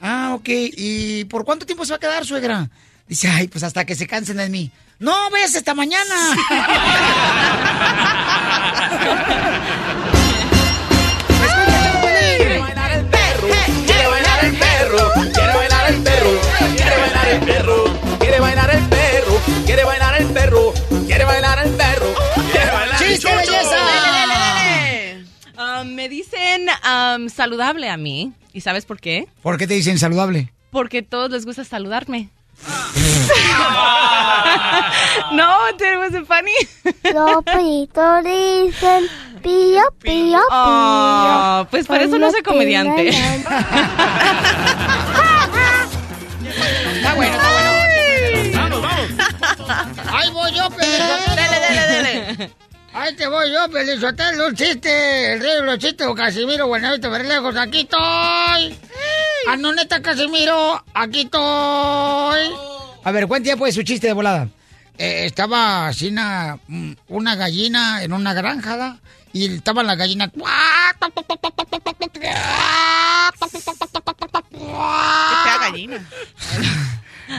Ah, ok. ¿Y por cuánto tiempo se va a quedar, suegra? Dice, ay, pues hasta que se cansen de mí. No, ves esta mañana. <laughs> Quiere bailar el perro, quiere bailar el perro, quiere bailar el perro, quiere bailar el perro, quiere bailar el perro, quiere bailar el perro, ¡Chiste, belleza! Ah, me dicen am, saludable a mí. ¿Y sabes por qué? ¿Por qué te dicen saludable? Porque a todos les gusta saludarme. <laughs> no, it wasn't funny. Los dicen pío, pío, pío. Oh, pues por eso no soy comediante. <laughs> Está bueno, está bueno. Vamos, vamos. Ahí voy yo, Pelizotelo. Dale, dale, dale. Ahí te voy yo, Pelizotelo, un chiste. El rey de los chistes, Casimiro, Buenavista, lejos, aquí estoy. Ah, no, neta, Casimiro, aquí estoy. A ver, cuéntame pues su chiste de volada. Eh, estaba así una, mm, una gallina en una granja, ¿da? Y estaba la gallina... Qué gallina.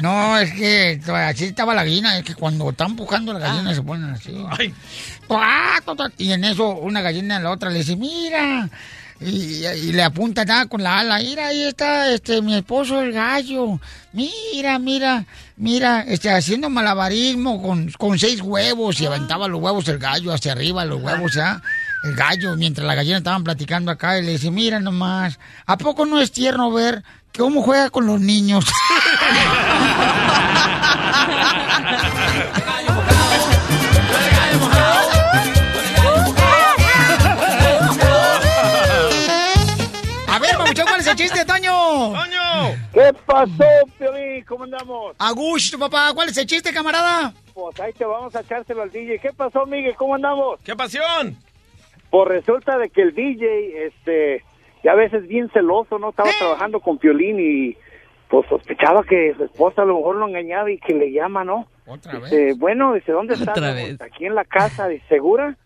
No, es que así estaba la gallina, es que cuando están empujando la gallina se ponen así. Y en eso una gallina a la otra le dice, mira, y, y le apunta nada con la ala, mira, ahí está este mi esposo el gallo, mira, mira, mira, este haciendo malabarismo con, con seis huevos y aventaba los huevos el gallo hacia arriba, los huevos ya. El gallo, mientras la gallina estaban platicando acá, y le dice, mira nomás, ¿a poco no es tierno ver cómo juega con los niños? <laughs> A ver, Pabuchón, ¿cuál es el chiste, Toño? ¡Toño! ¿Qué pasó, Piolín? ¿Cómo andamos? A gusto, papá. ¿Cuál es el chiste, camarada? Pues ahí te vamos a echárselo al DJ. ¿Qué pasó, Miguel? ¿Cómo andamos? ¡Qué pasión! Pues resulta de que el DJ, este, ya a veces bien celoso, ¿no? Estaba trabajando con Piolín y pues sospechaba que su esposa a lo mejor lo engañaba y que le llama, ¿no? Otra Dice, bueno, dice, ¿dónde vez. Aquí en la casa, dice, ¿segura?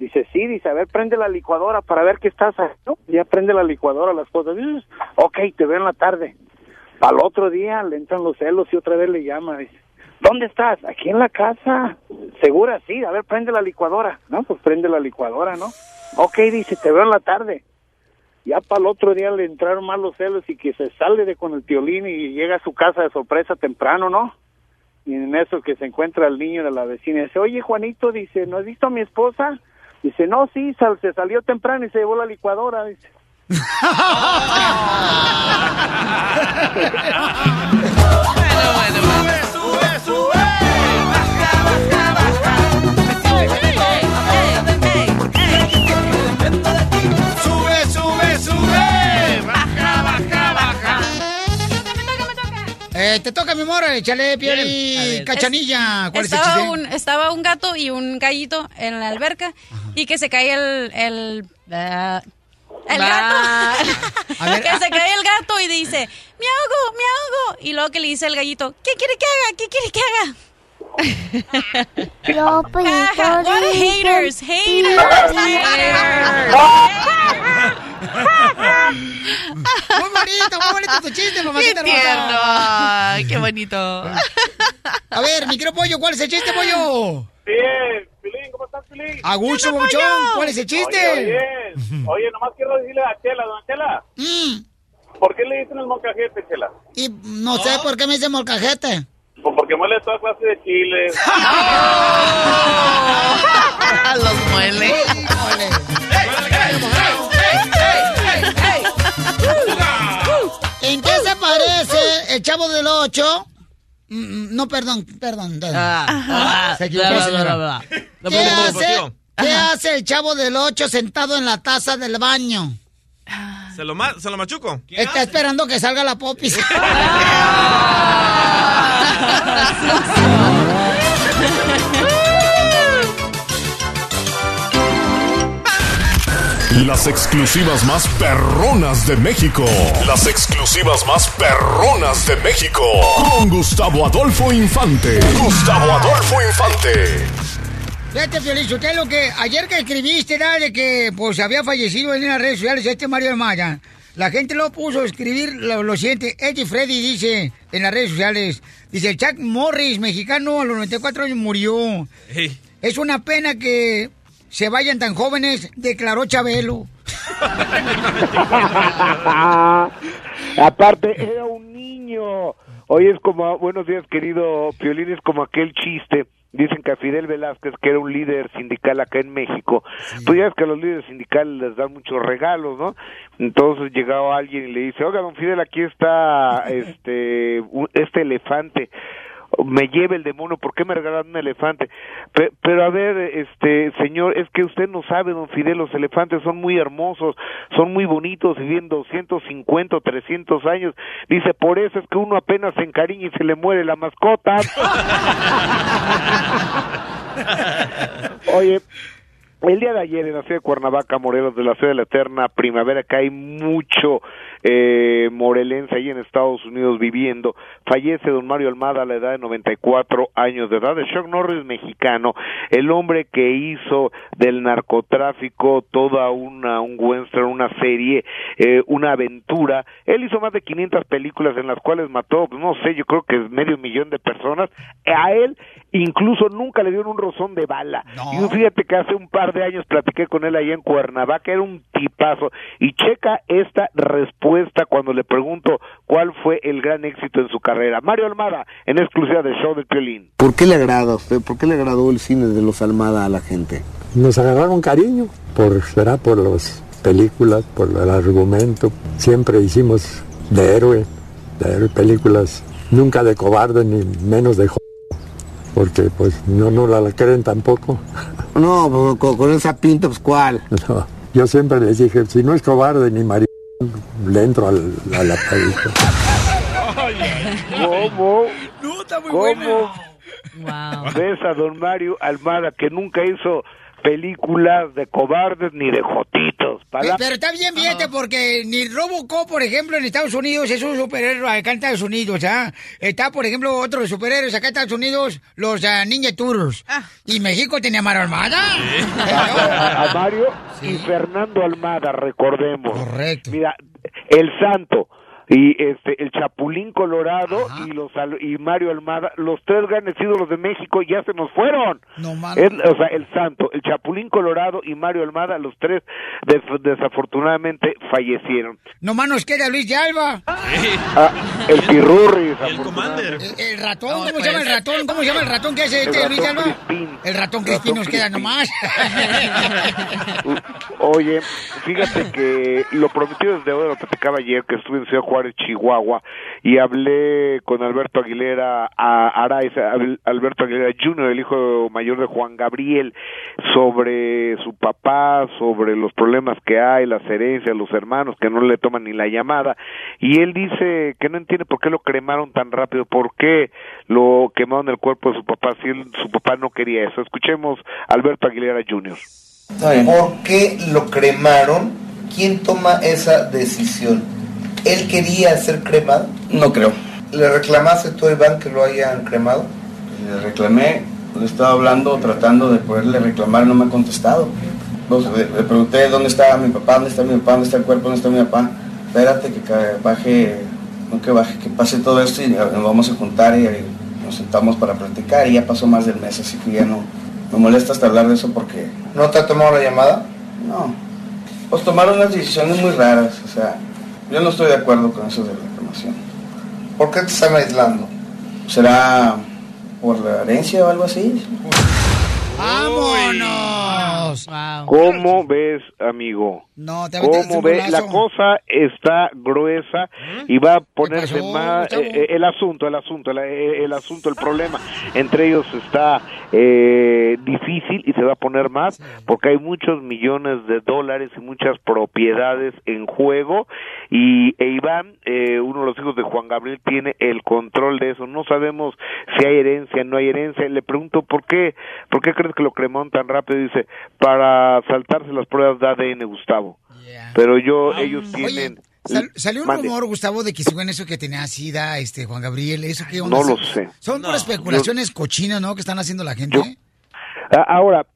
Dice, sí, dice, a ver, prende la licuadora para ver qué estás haciendo. Ya prende la licuadora, la esposa. "Mm, Ok, te veo en la tarde. Al otro día le entran los celos y otra vez le llama. Dice, ¿dónde estás? Aquí en la casa. ¿Segura? Sí, a ver, prende la licuadora. No, pues prende la licuadora, ¿no? Ok, dice, te veo en la tarde. Ya para el otro día le entraron más los celos y que se sale de con el violín y llega a su casa de sorpresa temprano, ¿no? Y en eso que se encuentra el niño de la vecina y dice, oye Juanito, dice, ¿no has visto a mi esposa? Dice, no, sí, sal- se salió temprano y se llevó la licuadora, dice. <laughs> ¡Sube, sube! Eh, te toca, mi amor, échale. A ver. cachanilla. ¿Cuál es el estaba, un, estaba un gato y un gallito en la alberca y que se cae el... el ah, el gato. <laughs> A ver, que ah. se cae el gato y dice, me ahogo, me ahogo. Y luego que le dice el gallito, ¿qué quiere que haga? ¿Qué quiere que haga? <laughs> What dicen haters, haters, <laughs> pío. Muy bonito, muy bonito tu chiste, ¡Qué mamacita tierno! hermosa. Ay, ¡Qué bonito! A ver, mi querido pollo, ¿cuál es el chiste, pollo? Bien, Pilín, ¿cómo estás, Pilín? A gusto, babuchón, ¿cuál es el chiste? Oye, bien. Oye, nomás quiero decirle a Chela, don Chela, Mm, ¿por qué le dicen el molcajete, Chela? y no sé por qué me dice molcajete. Pues porque muele toda clase de chiles. <laughs> <laughs> Los muele. Híjole. ¿En qué se parece el chavo del 8? No, perdón, perdón. perdón. Ah, Se equivocó, señora. ¿Qué hace, qué hace el chavo del 8 sentado en la taza del baño? ¿Se lo, ma- se lo machuco? Está esperando que salga la popis. <laughs> <laughs> Las exclusivas más perronas de México. Las exclusivas más perronas de México. Con Gustavo Adolfo Infante. Gustavo Adolfo Infante. Fíjate, Feliz, usted lo que ayer que escribiste era de que pues había fallecido en las redes sociales este Mario Maya. La gente lo puso a escribir lo, lo siguiente. Eddie Freddy dice en las redes sociales, dice, Chuck Morris, mexicano, a los 94 años murió. Es una pena que se vayan tan jóvenes, declaró Chabelo. <laughs> Aparte, era un niño. Hoy es como, buenos días, querido Piolín, es como aquel chiste. Dicen que a Fidel Velázquez, que era un líder sindical acá en México, pues ya es que a los líderes sindicales les dan muchos regalos, ¿no? Entonces llegaba alguien y le dice, oiga, don Fidel, aquí está <laughs> este, un- este elefante me lleve el demonio, ¿por qué me regalaron un elefante? Pe- Pero, a ver, este señor, es que usted no sabe, don Fidel, los elefantes son muy hermosos, son muy bonitos, viven 250 o 300 años. Dice, por eso es que uno apenas se encariña y se le muere la mascota. <laughs> Oye, el día de ayer en la ciudad de Cuernavaca, Morelos, de la ciudad de la eterna primavera, que hay mucho eh, morelense ahí en Estados Unidos viviendo, fallece don Mario Almada a la edad de 94 años de edad, de Chuck Norris mexicano, el hombre que hizo del narcotráfico toda una, un western, una serie, eh, una aventura. Él hizo más de 500 películas en las cuales mató, no sé, yo creo que medio millón de personas. A él incluso nunca le dieron un rozón de bala. Y fíjate que hace un par de años platiqué con él ahí en Cuernavaca, era un tipazo. Y checa esta respuesta cuando le pregunto cuál fue el gran éxito en su carrera. Mario Almada, en exclusiva de Show del Piolín. ¿Por qué le agrada a usted? ¿Por qué le agradó el cine de los Almada a la gente? Nos agarraron cariño, por, será por las películas, por el argumento. Siempre hicimos de héroe, de héroe, películas, nunca de cobarde ni menos de porque pues no, no la creen tampoco. No, pues, con, con esa pinta, pues ¿cuál? <laughs> No, yo siempre les dije, si no es cobarde ni marido, le entro al- a la. ¿Cómo? No, está muy ¿Cómo? Wow. ves a don Mario Almada que nunca hizo películas de cobardes ni de jotitos? Eh, Pero está bien, fíjate, porque ni Robocop, por ejemplo, en Estados Unidos es un superhéroe acá en Estados Unidos, ¿ah? Está, por ejemplo, otros superhéroes acá en Estados Unidos, los ah, Ninja Turtles. ¿Y México tenía Maro Armada? <laughs> a, a Mario y Fernando Almada, recordemos. Correcto. Mira, el Santo y este el Chapulín Colorado y los Al- y Mario Almada, los tres grandes ídolos de México ya se nos fueron. No Es- o sea, el Santo, el Chapulín Colorado y Mario Almada, los tres des- desafortunadamente fallecieron. Nomás nos queda Luis de Alba. Ah, el Pirurris. El, el ratón, ¿cómo pues. se llama el ratón? ¿Cómo se llama el ratón que hace El este Luis de ratón Alba? El ratón Crispín nos queda nomás. <laughs> Oye, fíjate que lo prometido desde hoy lo platicaba ayer que estuve en Ciudad Juárez, Chihuahua, y hablé con Alberto Aguilera a Araiza, Al- Alberto Aguilera Jr., el hijo mayor de Juan Gabriel, sobre su papá, sobre los problemas que hay, las herencias, los hermanos que no le toman ni la llamada, y él dice que no entiende por qué lo cremaron tan rápido, por qué lo quemaron el cuerpo de su papá, si él- su papá no quería eso. Escuchemos a Alberto Aguilera Jr. ¿Por qué lo cremaron? ¿Quién toma esa decisión? ¿Él quería ser cremado? No creo. ¿Le reclamaste tú, Iván, que lo hayan cremado? Le reclamé, le estaba hablando, tratando de poderle reclamar, no me ha contestado. Pues, le, le pregunté dónde está mi papá, dónde está mi papá, dónde está el cuerpo, dónde está mi papá. Espérate que baje, no que baje, que pase todo esto y nos vamos a juntar y, y nos sentamos para platicar. Y ya pasó más del mes, así que ya no me molesta hasta hablar de eso porque... ¿No te ha tomado la llamada? No. Pues tomaron unas decisiones muy raras, o sea, yo no estoy de acuerdo con eso de la reclamación. ¿Por qué te están aislando? ¿Será por la herencia o algo así? ¡Vámonos! ¿Cómo ves, amigo? No, te ¿Cómo ves? La cosa está gruesa y va a ponerse más eh, eh, el asunto, el asunto, el, eh, el asunto, el problema entre ellos está eh, difícil y se va a poner más porque hay muchos millones de dólares y muchas propiedades en juego y e Iván, eh, uno de los hijos de Juan Gabriel, tiene el control de eso. No sabemos si hay herencia, no hay herencia. Le pregunto por qué, por qué crees que lo cremaron tan rápido. Dice para saltarse las pruebas de ADN, Gustavo. Pero yo, ellos tienen. Sal- salió un Mande. rumor, Gustavo, de que según eso que tenía SIDA, este, Juan Gabriel, eso que onda? No lo Son- sé. Son No. especulaciones cochinas, ¿no? Que están haciendo la gente. Ah, Ahora,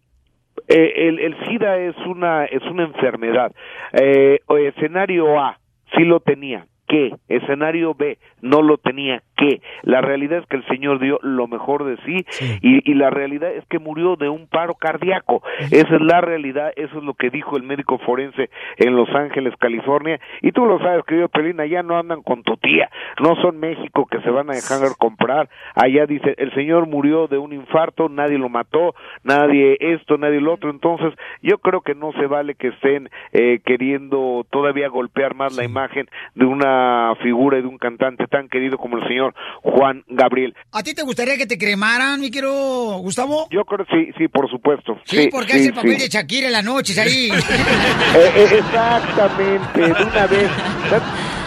eh, el, el SIDA es una es una enfermedad. Eh, escenario A, sí lo tenía. ¿Qué? Escenario B, no lo tenía. ¿Qué? La realidad es que el señor dio lo mejor de sí, Y, y la realidad es que murió de un paro cardíaco. Esa es la realidad, eso es lo que dijo el médico forense en Los Ángeles, California. Y tú lo sabes, querido Pelín, allá no andan con tu tía, no son México que se van a dejar comprar. Allá dice, el señor murió de un infarto, nadie lo mató, nadie esto, nadie lo otro. Entonces, yo creo que no se vale que estén eh, queriendo todavía golpear más la imagen de una figura y de un cantante tan querido como el señor Juan Gabriel. ¿A ti te gustaría que te cremaran, mi querido Gustavo? Yo creo sí, sí, por supuesto. Sí, porque hace sí, el papel sí. de Shakira en las noches ahí. <laughs> Eh, eh, exactamente, de una vez. <laughs>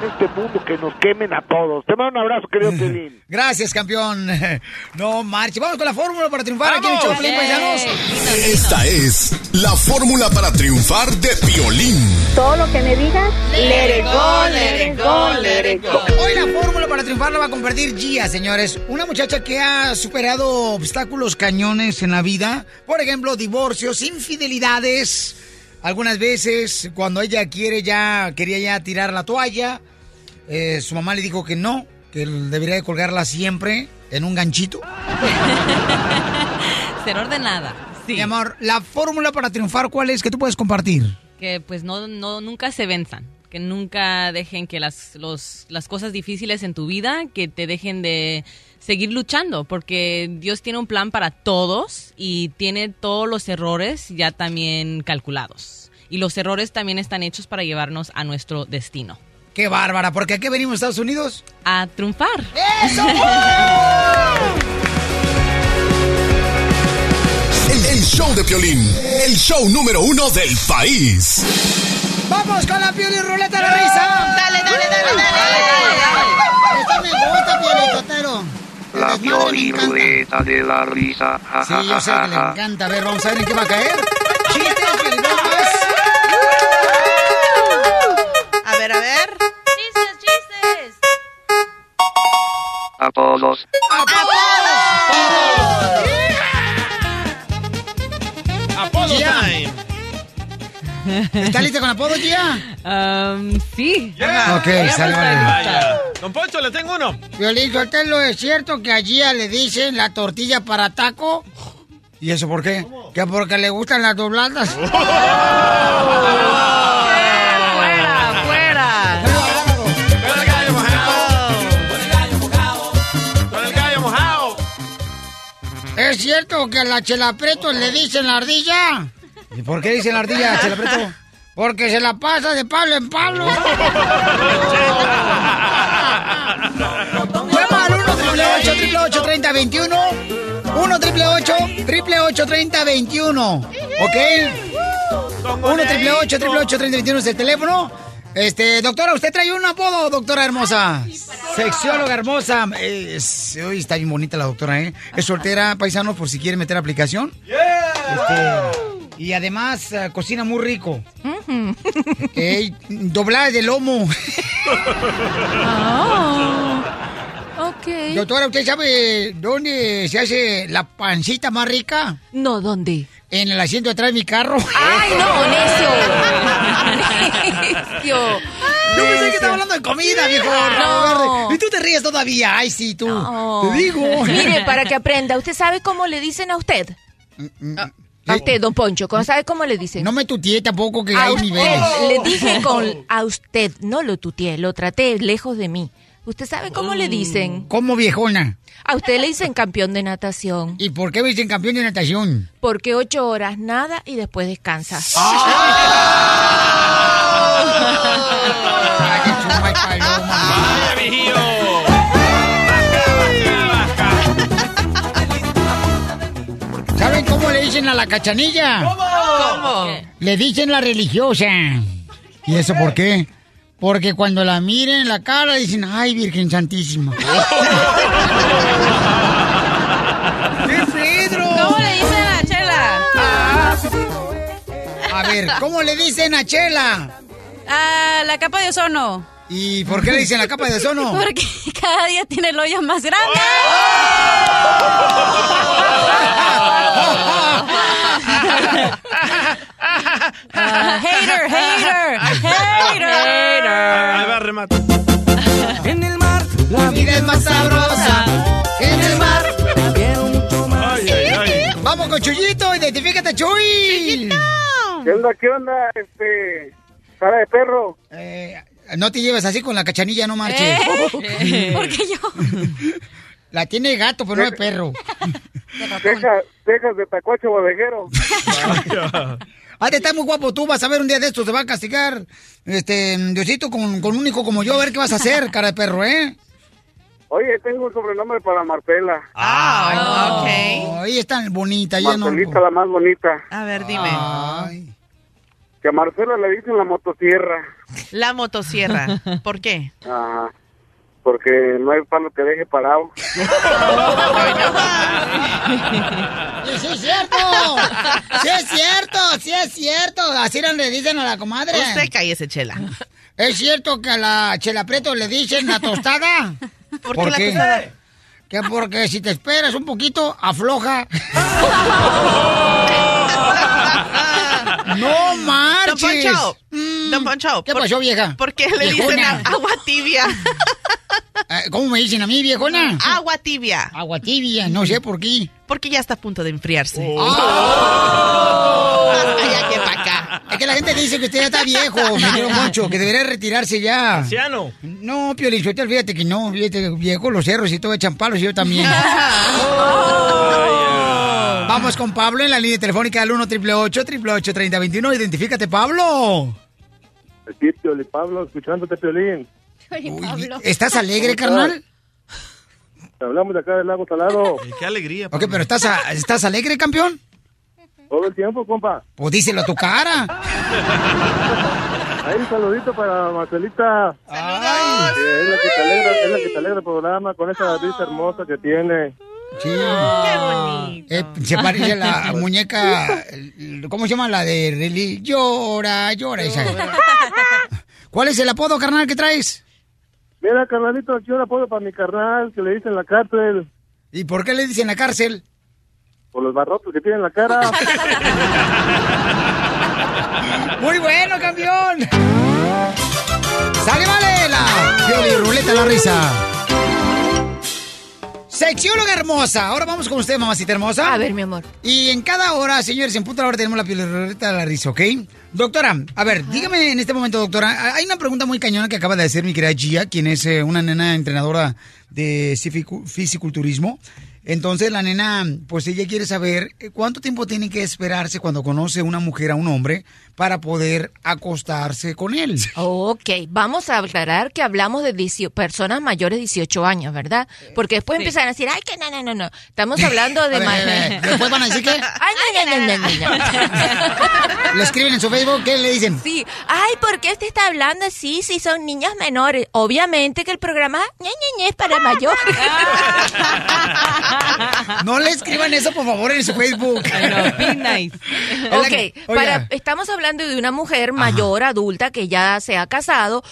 En este mundo que nos quemen a todos. Te mando un abrazo, querido <laughs> Pelín. Gracias, campeón. <laughs> No marche. Vamos con la fórmula para triunfar aquí en el Choplin, paisanos. Esta es la fórmula para triunfar de Piolín. Todo lo que me digas, let it go, let it go, let it go. Hoy la fórmula para triunfar la va a compartir Gia, señores. Una muchacha que ha superado obstáculos cañones en la vida. Por ejemplo, divorcios, infidelidades. Algunas veces, cuando ella quiere ya, quería ya tirar la toalla, eh, su mamá le dijo que no, que debería de colgarla siempre en un ganchito. <laughs> Ser ordenada. Sí. Mi amor, la fórmula para triunfar, ¿cuál es que tú puedes compartir? Que pues no, no, nunca se venzan. Que nunca dejen que las, los, las cosas difíciles en tu vida, que te dejen de seguir luchando, porque Dios tiene un plan para todos y tiene todos los errores ya también calculados. Y los errores también están hechos para llevarnos a nuestro destino. Qué bárbara, porque aquí venimos a Estados Unidos. A triunfar. ¡Eso! <laughs> El, el show de Piolín, el show número uno del país. ¡Vamos con la Pioli Ruleta de la Risa! Dale, dale, dale, dale. Esta me gusta, Pioli Totero. La de la risa. Ja, Sí, yo sé ja, que le encanta. A ver, vamos a ver en qué va a caer. ¡Chistes, Piolibombas! A ver, a ver. Chistes, chistes. Apodos. Apodo Gia. time. ¿Está lista con apodo, Gia? Um, sí. Ok, sale, vale. Vaya. Don Poncho, le tengo uno. Violín Sotelo, ¿es cierto que a Gia le dicen la tortilla para taco? ¿Y eso por qué? Que porque le gustan las dobladas. Fuera, fuera. Con el gallo mojado. Con el gallo mojado. ¿Es cierto que a la Chela Preto le dicen la ardilla? ¿Y por qué dicen la ardilla, <laughs> Chela Preto? Porque se la pasa de palo en palo. <laughs> Llama al 1 888 3021 1 888 3021 ¿Ok? 1 888 3021 es el teléfono. Este, doctora, ¿usted trae un apodo, doctora hermosa? Sexióloga hermosa. Es- hoy está bien bonita la doctora, ¿eh? Es soltera, paisanos, por si quiere meter aplicación. Este, y además eh, cocina muy rico. <laughs> Ey, doblada de lomo. Ok. Doctora, ¿usted sabe dónde se hace la pancita más rica? No, ¿dónde? En el asiento atrás de mi carro. ¡Ay, no, <laughs> necio! Necio. Yo pensé que estaba hablando de comida, viejo. No. Y tú te ríes todavía. Ay, sí, tú. Te digo. Mire, para que <laughs> aprenda, ¿usted sabe cómo le dicen a usted? A usted, don Poncho, ¿cómo sabe cómo le dicen? No me tutié tampoco que a hay usted, niveles. le dije con a usted, no lo tutié, lo traté lejos de mí. ¿Usted sabe cómo le dicen? ¿Cómo viejona? A usted le dicen campeón de natación. ¿Y por qué me dicen campeón de natación? Porque ocho horas nada y después descansa. <laughs> Vaya, dicen a la cachanilla? ¿Cómo? Le dicen la religiosa. ¿Y eso por qué? Porque cuando la miren en la cara dicen, ay, Virgen Santísima. <laughs> ¡Qué Pedro! ¿Cómo le dicen a Chela? A ver, ¿cómo le dicen a Chela? Ah, la capa de ozono. ¿Y por qué le dicen la capa de ozono? <laughs> Porque cada día tiene el hoyo más grande. Ah, <laughs> hater, hater, hater. La vida es más sabrosa en el mar. Vamos con Chuyito, identifícate, Chuy. ¿Qué onda, qué onda, este, cara de perro? Eh, no te lleves así con la cachanilla, no marches. Eh. <laughs> ¿Por qué yo? <laughs> La tiene gato, pero no es perro. <laughs> Cejas, cejas de tacuacho bodejero. Ah, te está muy guapo tú, vas a ver un día de estos, te va a castigar, este, Diosito, con, con un hijo como yo, a ver qué vas a hacer, cara de perro, ¿eh? Oye, tengo un sobrenombre para Marcela. Ah, ok. Ahí está bonita, ya no. Marcelita, la más bonita. A ver, dime. Ay. Que a Marcela le dicen la motosierra. La motosierra. <laughs> ¿Por qué? Ajá. Porque no hay palo que deje parado. <laughs> Sí, es cierto. Sí es cierto, sí es cierto. Así le dicen a la comadre. Usted cállese, Chela. ¿Es cierto que a la Chela Preto le dicen la tostada? ¿Por qué la tostada? Que porque si te esperas un poquito, afloja. <laughs> ¡No marches! Don Poncho, Don Poncho. ¿Qué ¿por- pasó, vieja? ¿Por qué le dicen Viejona. a- agua tibia? Eh, <laughs> ¿Cómo me dicen a mí, viejona? Agua tibia. Agua tibia, no sé por qué. Porque ya está a punto de enfriarse. Oh. Allá que para acá. Es que la gente dice que usted ya está viejo, me quiero mucho, que debería retirarse ya. Anciano. No, Pio fíjate que no, fíjate, viejo, los cerros y todo echan palos y yo también. <laughs> Vamos con Pablo en la línea telefónica al 1 888 3021 Identifícate, Pablo. Aquí, Pioli Pablo, escuchándote, Piolín. ¿Estás alegre, carnal? Hablamos de acá del lago Salado. <laughs> Qué alegría. Ok, pero ¿estás, a- ¿estás alegre, campeón? Todo el tiempo, compa. Pues díselo a tu cara. Ahí un saludito para Marcelita. Eh, es la que te alegra, es la que te alegra el programa con esa risa hermosa que tiene. Sí. Eh, se parece a la <laughs> muñeca, ¿cómo se llama? La de Reli. Llora, llora esa. <laughs> ¿Cuál es el apodo, carnal, que traes? Mira, carnalito, aquí un apoyo para mi carnal que le dicen la cárcel ¿Y por qué le dicen la cárcel? por los barrotes que tiene en la cara. <laughs> Muy bueno, campeón. ¡Sale, vale! La Ruleta la risa. Sexióloga hermosa. Ahora vamos con usted, mamacita hermosa. A ver, mi amor. Y en cada hora, señores, en punto de la hora tenemos la Pioli Ruleta la risa, ¿ok? Doctora, a ver, dígame en este momento, doctora, hay una pregunta muy cañona que acaba de hacer mi querida Gia, quien es eh, una nena entrenadora de fisicu- fisiculturismo. Entonces la nena, pues ella quiere saber eh, cuánto tiempo tiene que esperarse cuando conoce una mujer a un hombre para poder acostarse con él. <laughs> Ok, vamos a aclarar que hablamos de 18 personas mayores de 18 años, ¿verdad? Porque después Sí. empiezan a decir, ay, que no, no, no, no. Estamos <laughs> hablando de... Ver, <laughs> después van a decir que- Ay, no, no, no, no, no. Le escriben en su Facebook, ¿qué le dicen? Sí, ay, ¿por qué usted está hablando así si son niños menores? Obviamente que el programa ñe, ñe, ñe, es para mayores. <laughs> No le escriban eso, por favor, en su Facebook. <laughs> be nice. <laughs> ok, para, estamos hablando de una mujer mayor, adulta, que ya se ha casado.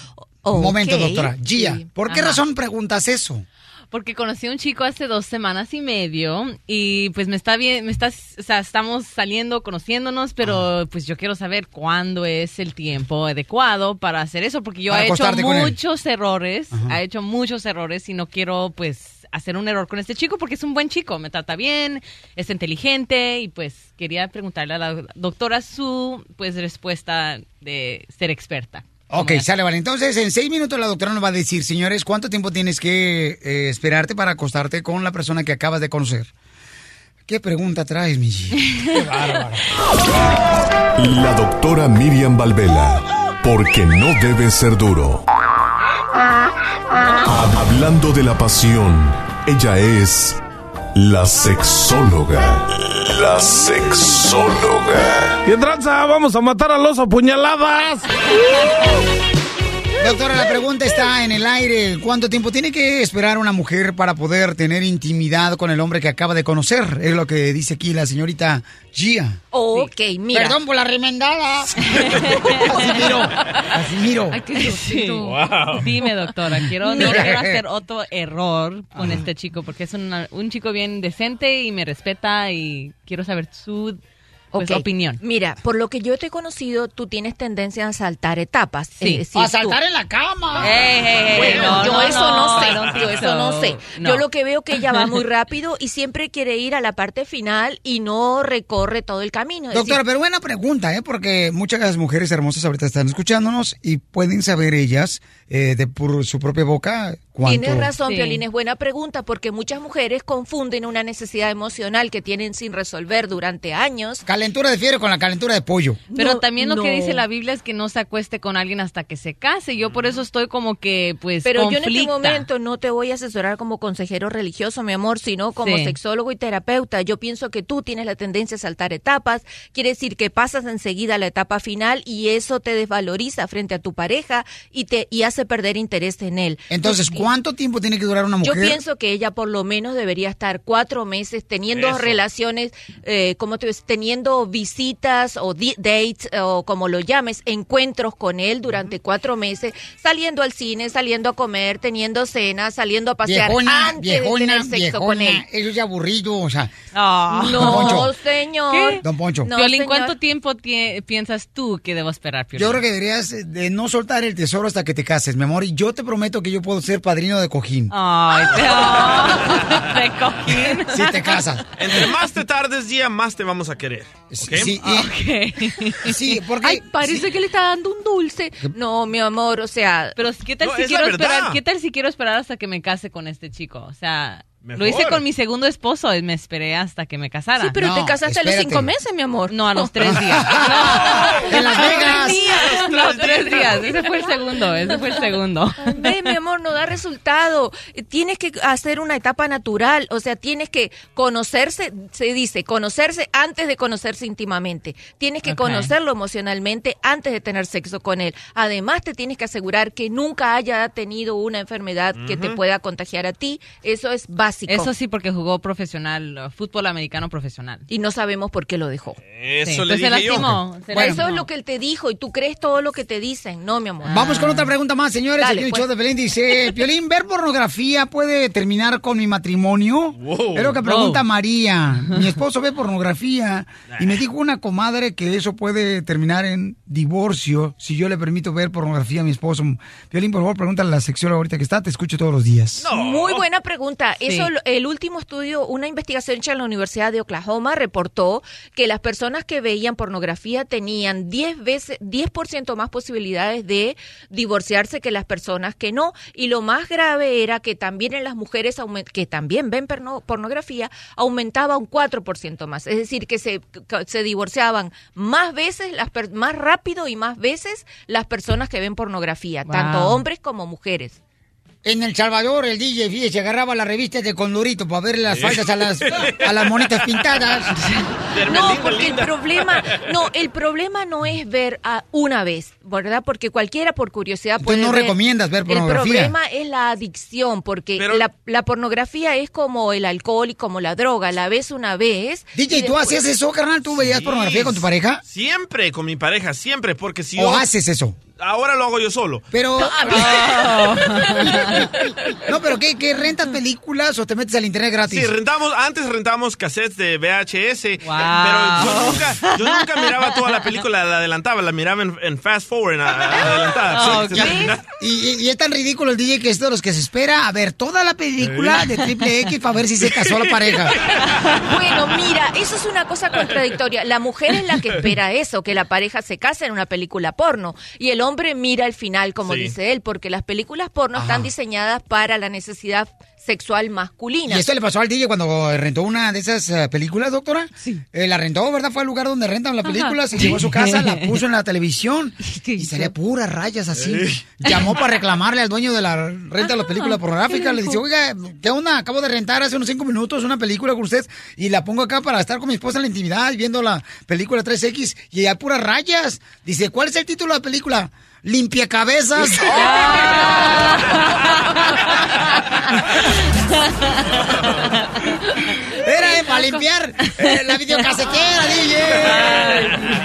Un momento, doctora. Gia, ¿por qué Ajá. razón preguntas eso? Porque conocí a un chico hace dos semanas y medio y pues me está bien, me está, o sea, estamos saliendo, conociéndonos, pero pues yo quiero saber cuándo es el tiempo adecuado para hacer eso, porque yo Para he hecho muchos errores, he hecho muchos errores y no quiero pues hacer un error con este chico porque es un buen chico, me trata bien, es inteligente y pues quería preguntarle a la doctora su pues respuesta de ser experta. Ok, sale, vale. Entonces, en seis minutos la doctora nos va a decir, señores, cuánto tiempo tienes que eh, esperarte para acostarte con la persona que acabas de conocer. ¿Qué pregunta traes, mi? <laughs> Qué bárbaro. La doctora Miriam Valvela, porque no debe ser duro. Hablando de la pasión, ella es la sexóloga. La sexóloga. ¿Qué tranza? Vamos a matar al oso puñaladas. Doctora, la pregunta está en el aire. ¿Cuánto tiempo tiene que esperar una mujer para poder tener intimidad con el hombre que acaba de conocer? Es lo que dice aquí la señorita Gia. Ok, mira. Perdón por la remendada. <laughs> Así miro. Así miro. Ay, qué Sí. Wow. Dime, doctora, quiero, no Mira. quiero hacer otro error con este chico porque es una- un chico bien decente y me respeta y quiero saber su pues, opinión. Mira, por lo que yo te he conocido, tú tienes tendencia a saltar etapas. Sí. Es decir, A saltar tú- en la cama. Bueno, no, yo no, eso no, no, sé, yo think eso no sé. No. Yo lo que veo que ella va muy <laughs> rápido y siempre quiere ir a la parte final y no recorre todo el camino. Doctora, decir, pero buena pregunta, ¿eh? Porque muchas de las mujeres hermosas ahorita están escuchándonos y pueden saber ellas eh, de por su propia boca cuánto... Tienes razón, Sí. Piolín, es buena pregunta porque muchas mujeres confunden una necesidad emocional que tienen sin resolver durante años. Calentura de fiebre con la calentura de pollo. Pero No, también lo que dice la Biblia es que no se acueste con alguien hasta que se case. Yo por eso estoy como que, pues, Pero yo en este conflicta. momento no te voy a asesorar como consejero religioso, mi amor, sino como Sí. sexólogo y terapeuta. Yo pienso que tú tienes la tendencia a saltar etapas, quiere decir que pasas enseguida a la etapa final y eso te desvaloriza frente a tu pareja y te y hace perder interés en él. Entonces, ¿cuánto tiempo tiene que durar una Yo mujer? pienso que ella por lo menos debería estar cuatro meses teniendo Eso. relaciones, eh, como te ves, teniendo visitas o dates o como lo llames, encuentros con él durante cuatro meses, saliendo al cine, saliendo a comer, teniendo cenas, saliendo a pasear Viejona, antes de viejona, tener sexo con él. eso es aburrido, o sea... Poncho. No, señor. ¿Qué? Don Poncho. No. ¿cuánto tiempo tie- piensas tú que debo esperar, Piolín? Yo creo que deberías de no soltar el tesoro hasta que te cases, mi amor, y yo te prometo que yo puedo ser padrino de cojín. Ay, <laughs> te... oh, <laughs> de cojín. Si te casas. Entre más te tardes día, más te vamos a querer. ¿ok? Sí, y- sí, porque... Ay, parece que le está dando un dulce. No, mi amor, o sea... Pero ¿qué tal No, si quiero esperar? ¿Qué tal si quiero esperar hasta que me case con este chico? O sea, lo hice con mi segundo esposo y me esperé hasta que me casara. Sí, pero No, te casaste a los cinco meses, mi amor. No, a los tres días. <laughs> En Las Vegas. No, los tres días. Ese fue el segundo. Ese fue el segundo. Ve, mi amor, no da resultado. Tienes que hacer una etapa natural, o sea, tienes que conocerse, se dice, conocerse antes de conocerse íntimamente. Tienes que conocerlo emocionalmente antes de tener sexo con él. Además, te tienes que asegurar que nunca haya tenido una enfermedad que te pueda contagiar a ti. Eso es básico. Eso sí, porque jugó profesional, uh, fútbol americano profesional. Y no sabemos por qué lo dejó. Eso Sí, le pues se dije yo. lastimó. se Eso es lo que él te dijo y tú crees todo lo que te dicen. No, mi amor. Vamos con otra pregunta más, señores. Dale, Aquí pues. show de Pelín dice, Piolín, ¿ver pornografía puede terminar con mi matrimonio? Wow. Es lo que pregunta Wow. María. <laughs> Mi esposo ve pornografía y me dijo una comadre que eso puede terminar en divorcio si yo le permito ver pornografía a mi esposo. Piolín, por favor, pregúntale a la sexóloga ahorita que está, te escucho todos los días. Muy buena pregunta. Sí. Eso, el último estudio, una investigación hecha en la Universidad de Oklahoma reportó que las personas que veían pornografía tenían 10 veces, 10% más posibilidades de divorciarse que las personas que no. Y lo más grave era que también en las mujeres que también ven pornografía aumentaba un 4% más. Es decir, que se, se divorciaban más veces, las más rápido y más veces las personas que ven pornografía, Wow. tanto hombres como mujeres. En El Salvador, el DJ, fíjese, agarraba las revistas de Condorito para ver las faldas a las, a las monitas pintadas. <laughs> No, porque el problema, no, el problema no es ver a una vez, ¿verdad? Porque cualquiera por curiosidad puede Entonces no ver. recomiendas ver El pornografía. problema es la adicción, porque la, la pornografía es como el alcohol y como la droga, la ves una vez. DJ, y ¿tú después- hacías eso, carnal? ¿Tú veías pornografía con tu pareja? Siempre con mi pareja, siempre, porque si ¿O yo... haces eso? Ahora lo hago yo solo. Pero... Ah, <laughs> no, pero ¿qué, qué rentas películas o te metes al internet gratis? Sí, rentamos, antes rentamos cassettes de VHS, eh, pero yo nunca, yo nunca miraba toda la película, la adelantaba, la miraba en, en fast forward, en a- adelantada. <laughs> Sí. Y, es tan ridículo el DJ que es de los que se espera a ver toda la película Sí. de Triple X para ver si se casó la pareja. <laughs> Bueno, mira, eso es una cosa contradictoria. La mujer es la que espera eso, que la pareja se case en una película porno. Y el hombre mira el final, como Sí. dice él, porque las películas porno están diseñadas para la necesidad sexual masculina. ¿Y esto le pasó al DJ cuando rentó una de esas eh, películas, doctora? Sí. la rentó, ¿verdad? Fue al lugar donde rentan las películas, se llevó a su casa, la <laughs> puso en la televisión <laughs> y salía puras rayas así. Llamó para reclamarle al dueño de la renta de las películas pornográficas. Le dice, oiga, ¿qué onda? Acabo de rentar hace unos cinco minutos una película con usted y la pongo acá para estar con mi esposa en la intimidad viendo la película 3X y hay puras rayas. Dice, ¿cuál es el título de la película? Limpia cabezas. <laughs> Era para limpiar eh, la videocasetera, <laughs> DJ.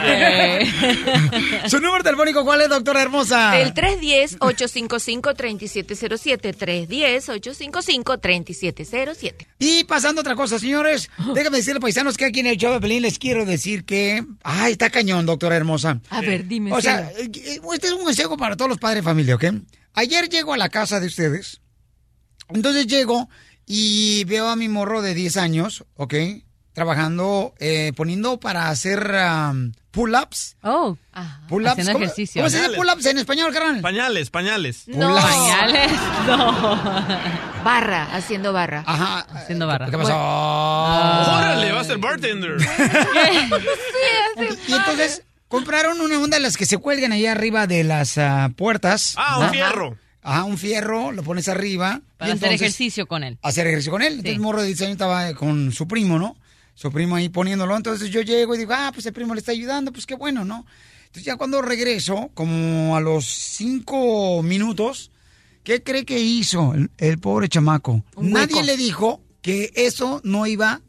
<laughs> Su número telefónico, ¿cuál es, doctora hermosa? El 310-855-3707. 310-855-3707. Y pasando a otra cosa, señores, déjame decirle, paisanos, que aquí en el show de Pelín les quiero decir que... Ay, está cañón, doctora hermosa. A ver, dime. O sea, eh, eh, este es un consejo para todos los padres de familia, ¿ok? Ayer llego a la casa de ustedes. Entonces llego y veo a mi morro de 10 años, ¿ok? Trabajando, eh, poniendo para hacer um, pull-ups. Oh, Pull-ups. haciendo ¿Cómo, ejercicio. ¿Cómo se dice pull-ups en español, carnal? Pañales, pañales. No. Pañales, <laughs> no. Barra, haciendo barra. Ajá. Haciendo barra. ¿Qué pasó? Órale, va a ser bartender. <laughs> Y entonces compraron una onda de las que se cuelgan ahí arriba de las ah, puertas. Ah, un Ajá. fierro. Ajá, un fierro, lo pones arriba. Para y hacer entonces- ejercicio con él. hacer ejercicio con él. Entonces, el morro de 10 años estaba con su primo, ¿no? Su primo ahí poniéndolo. Entonces yo llego y digo, ah, pues el primo le está ayudando, pues qué bueno, ¿no? Entonces ya cuando regreso, como a los cinco minutos, ¿qué cree que hizo el, el pobre chamaco? Nadie le dijo que eso no iba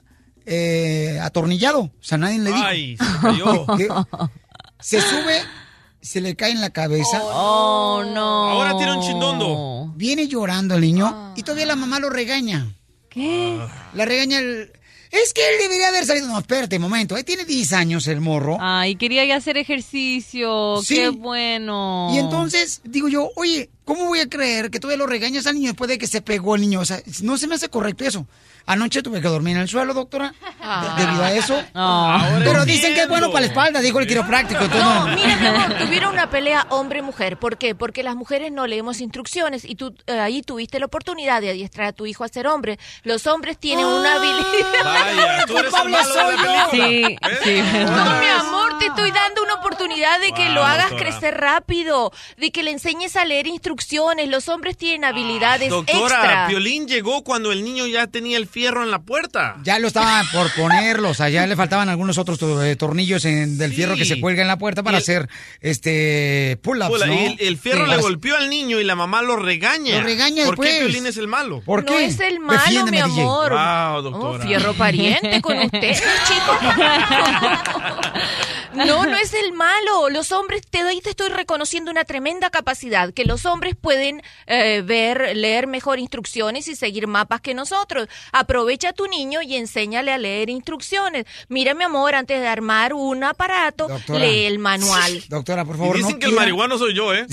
eh, atornillado. O sea, nadie le dijo. Ay, se cayó. <laughs> Que se sube, se le cae en la cabeza. Oh, no. Ahora tiene un chindondo. Viene llorando el niño y todavía la mamá lo regaña. ¿Qué? La regaña el... Es que él debería haber salido. No, espérate, un momento. Él tiene 10 años el morro. Ay, quería ya hacer ejercicio. Sí. Qué bueno. Y entonces digo yo, oye, ¿cómo voy a creer que todavía lo regañas al niño después de que se pegó el niño? O sea, no se me hace correcto eso. Anoche tuve que dormir en el suelo, doctora, de- debido a eso. Ah. Pero dicen que es bueno para la espalda, dijo el quiropráctico. No, no. mira, mi amor, tuvieron una pelea hombre-mujer. ¿Por qué? Porque las mujeres no leemos instrucciones y tú eh, ahí tuviste la oportunidad de adiestrar a tu hijo a ser hombre. Los hombres tienen una habilidad. Vaya, <laughs> tú eres el culpable malo de la soy yo. película. Sí, ¿Ves? sí. No, mi amor, te estoy dando una oportunidad de que Wow, lo hagas doctora. crecer rápido, de que le enseñes a leer instrucciones. Los hombres tienen habilidades Doctora, extra. Violín llegó cuando el niño ya tenía el fierro en la puerta. Ya lo estaba por ponerlo, o sea, ya le faltaban algunos otros eh, tornillos en- del Sí. fierro que se cuelga en la puerta para el- hacer este pull-ups, ¿no? y el, el fierro Sí. le golpeó al niño y la mamá lo regaña. Lo regaña ¿Por qué. Violín es el malo? ¿Por No qué? es el malo, Defiéndeme, mi amor. Wow, Oh, doctora. fierro pariente con ustedes, <laughs> chicos. <laughs> No, no es el malo. Los hombres, te doy, te estoy reconociendo una tremenda capacidad, que los hombres pueden eh, ver, leer mejor instrucciones y seguir mapas que nosotros. Aprovecha a tu niño y enséñale a leer instrucciones. Mira, mi amor, antes de armar un aparato, Doctora. lee el manual. <laughs> Doctora, por Y favor, dicen no que el marihuano soy yo, ¿eh? <laughs>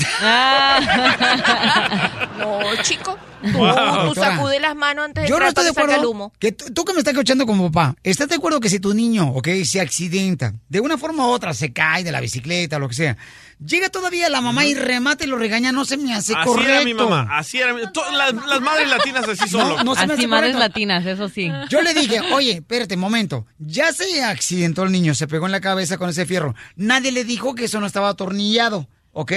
No, chico. Tú, Wow. tú Doctora. sacude las manos antes de Yo no estoy de salga el acuerdo humo. que tú, tú que me estás escuchando como papá, ¿estás de acuerdo que si tu niño, ok, se accidenta, de una forma otra, se cae de la bicicleta o lo que sea, llega todavía la mamá y remate y lo regaña, no se me hace Así correcto. era mi mamá, así era mi... las, las madres latinas así son. No, se me Así hace madres correcto. latinas, eso sí. Yo le dije, oye, espérate, momento. Ya se accidentó el niño, se pegó en la cabeza con ese fierro. Nadie le dijo que eso no estaba atornillado, ¿ok?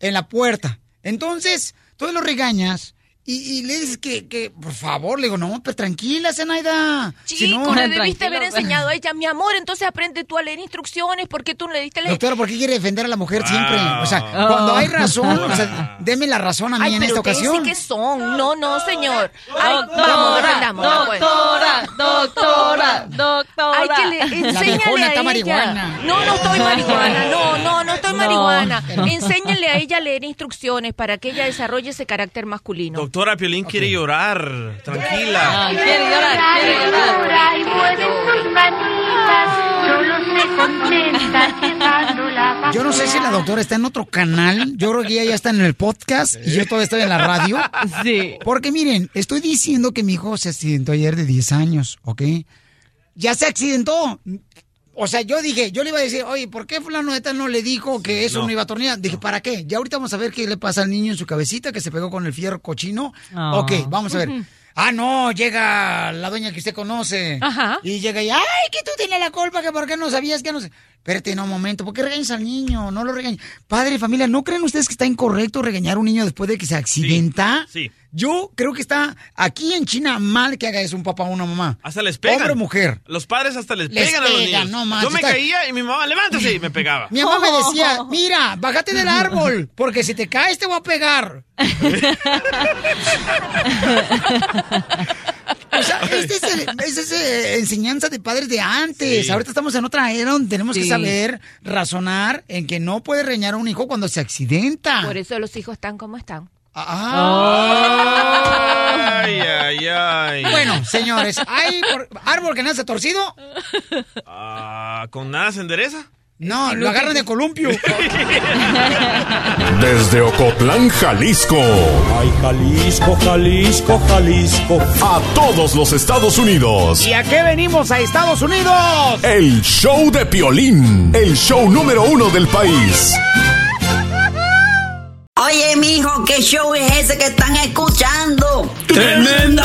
En la puerta. Entonces, tú lo regañas y, y le dices que, que, por favor, le digo, no, pero tranquila, Zenaida. Si Chico, no- le debiste Tranquilo. haber enseñado a ella, mi amor, entonces aprende tú a leer instrucciones, porque tú no le diste la... Doctora, ¿por qué quiere defender a la mujer siempre? O sea, cuando hay razón, o sea, <laughs> deme la razón a mí Ay, en pero esta ocasión. sí que son. No, no, señor. Ay, vamos, Doctora, defendámosla, pues. doctora, doctora, doctora. Ay, que le enséñale a está ella. marihuana. No, no estoy marihuana. No, no, no estoy No. marihuana. Enséñale a ella a leer instrucciones para que ella desarrolle ese carácter masculino. Doctora Piolín quiere llorar. Tranquila. Ah, quiere llorar, quiere llorar. y mueven sus manitas, solo se contenta llevando la Yo no sé si la doctora está en otro canal. Yo creo que ella ya está en el podcast y yo todavía estoy en la radio. Sí. Porque miren, estoy diciendo que mi hijo se accidentó ayer de 10 años, ¿ok? Ya se accidentó. O sea, yo dije, yo le iba a decir, oye, ¿por qué fulano de tal no le dijo que eso no, No. iba a tornear? Dije, ¿para qué? Ya ahorita vamos a ver qué le pasa al niño en su cabecita que se pegó con el fierro cochino. Ah. Ok, vamos a ver. Ah, no, llega la doña que usted conoce. Ajá. Y llega y, ay, que tú tienes la culpa, que por qué no sabías que no sé. Espérate, no, un momento, ¿por qué regañas al niño? No lo regañes. Padre y familia, ¿no creen ustedes que está incorrecto regañar a un niño después de que se accidenta? sí. Yo creo que está aquí en China mal que haga eso un papá o una mamá. Hasta les pegan. Hombre o mujer. Los padres hasta les, Les pegan a los niños. no más, Yo me está- caía y mi mamá, levántese, y me pegaba. Mi mamá me decía, <laughs> mira, bájate del árbol, porque si te caes te voy a pegar. <laughs> <laughs> O sea, Esta es, el- esa es, eh, enseñanza de padres de antes. Sí. Ahorita estamos en otra era donde tenemos que saber razonar en que no puede reñar a un hijo cuando se accidenta. Por eso los hijos están como están. Ay, ay, ay. Bueno, señores, ¿hay por- árbol que nace torcido? Ah, ¿Con nada se endereza? No, lo agarran de columpio. Desde Ocotlán, Jalisco. Ay, Jalisco, Jalisco, Jalisco. A todos los Estados Unidos. ¿Y a qué venimos a Estados Unidos? El show de Piolín. El show número uno del país. Oye, mijo, ¿qué show es ese que están escuchando? ¡Tremenda!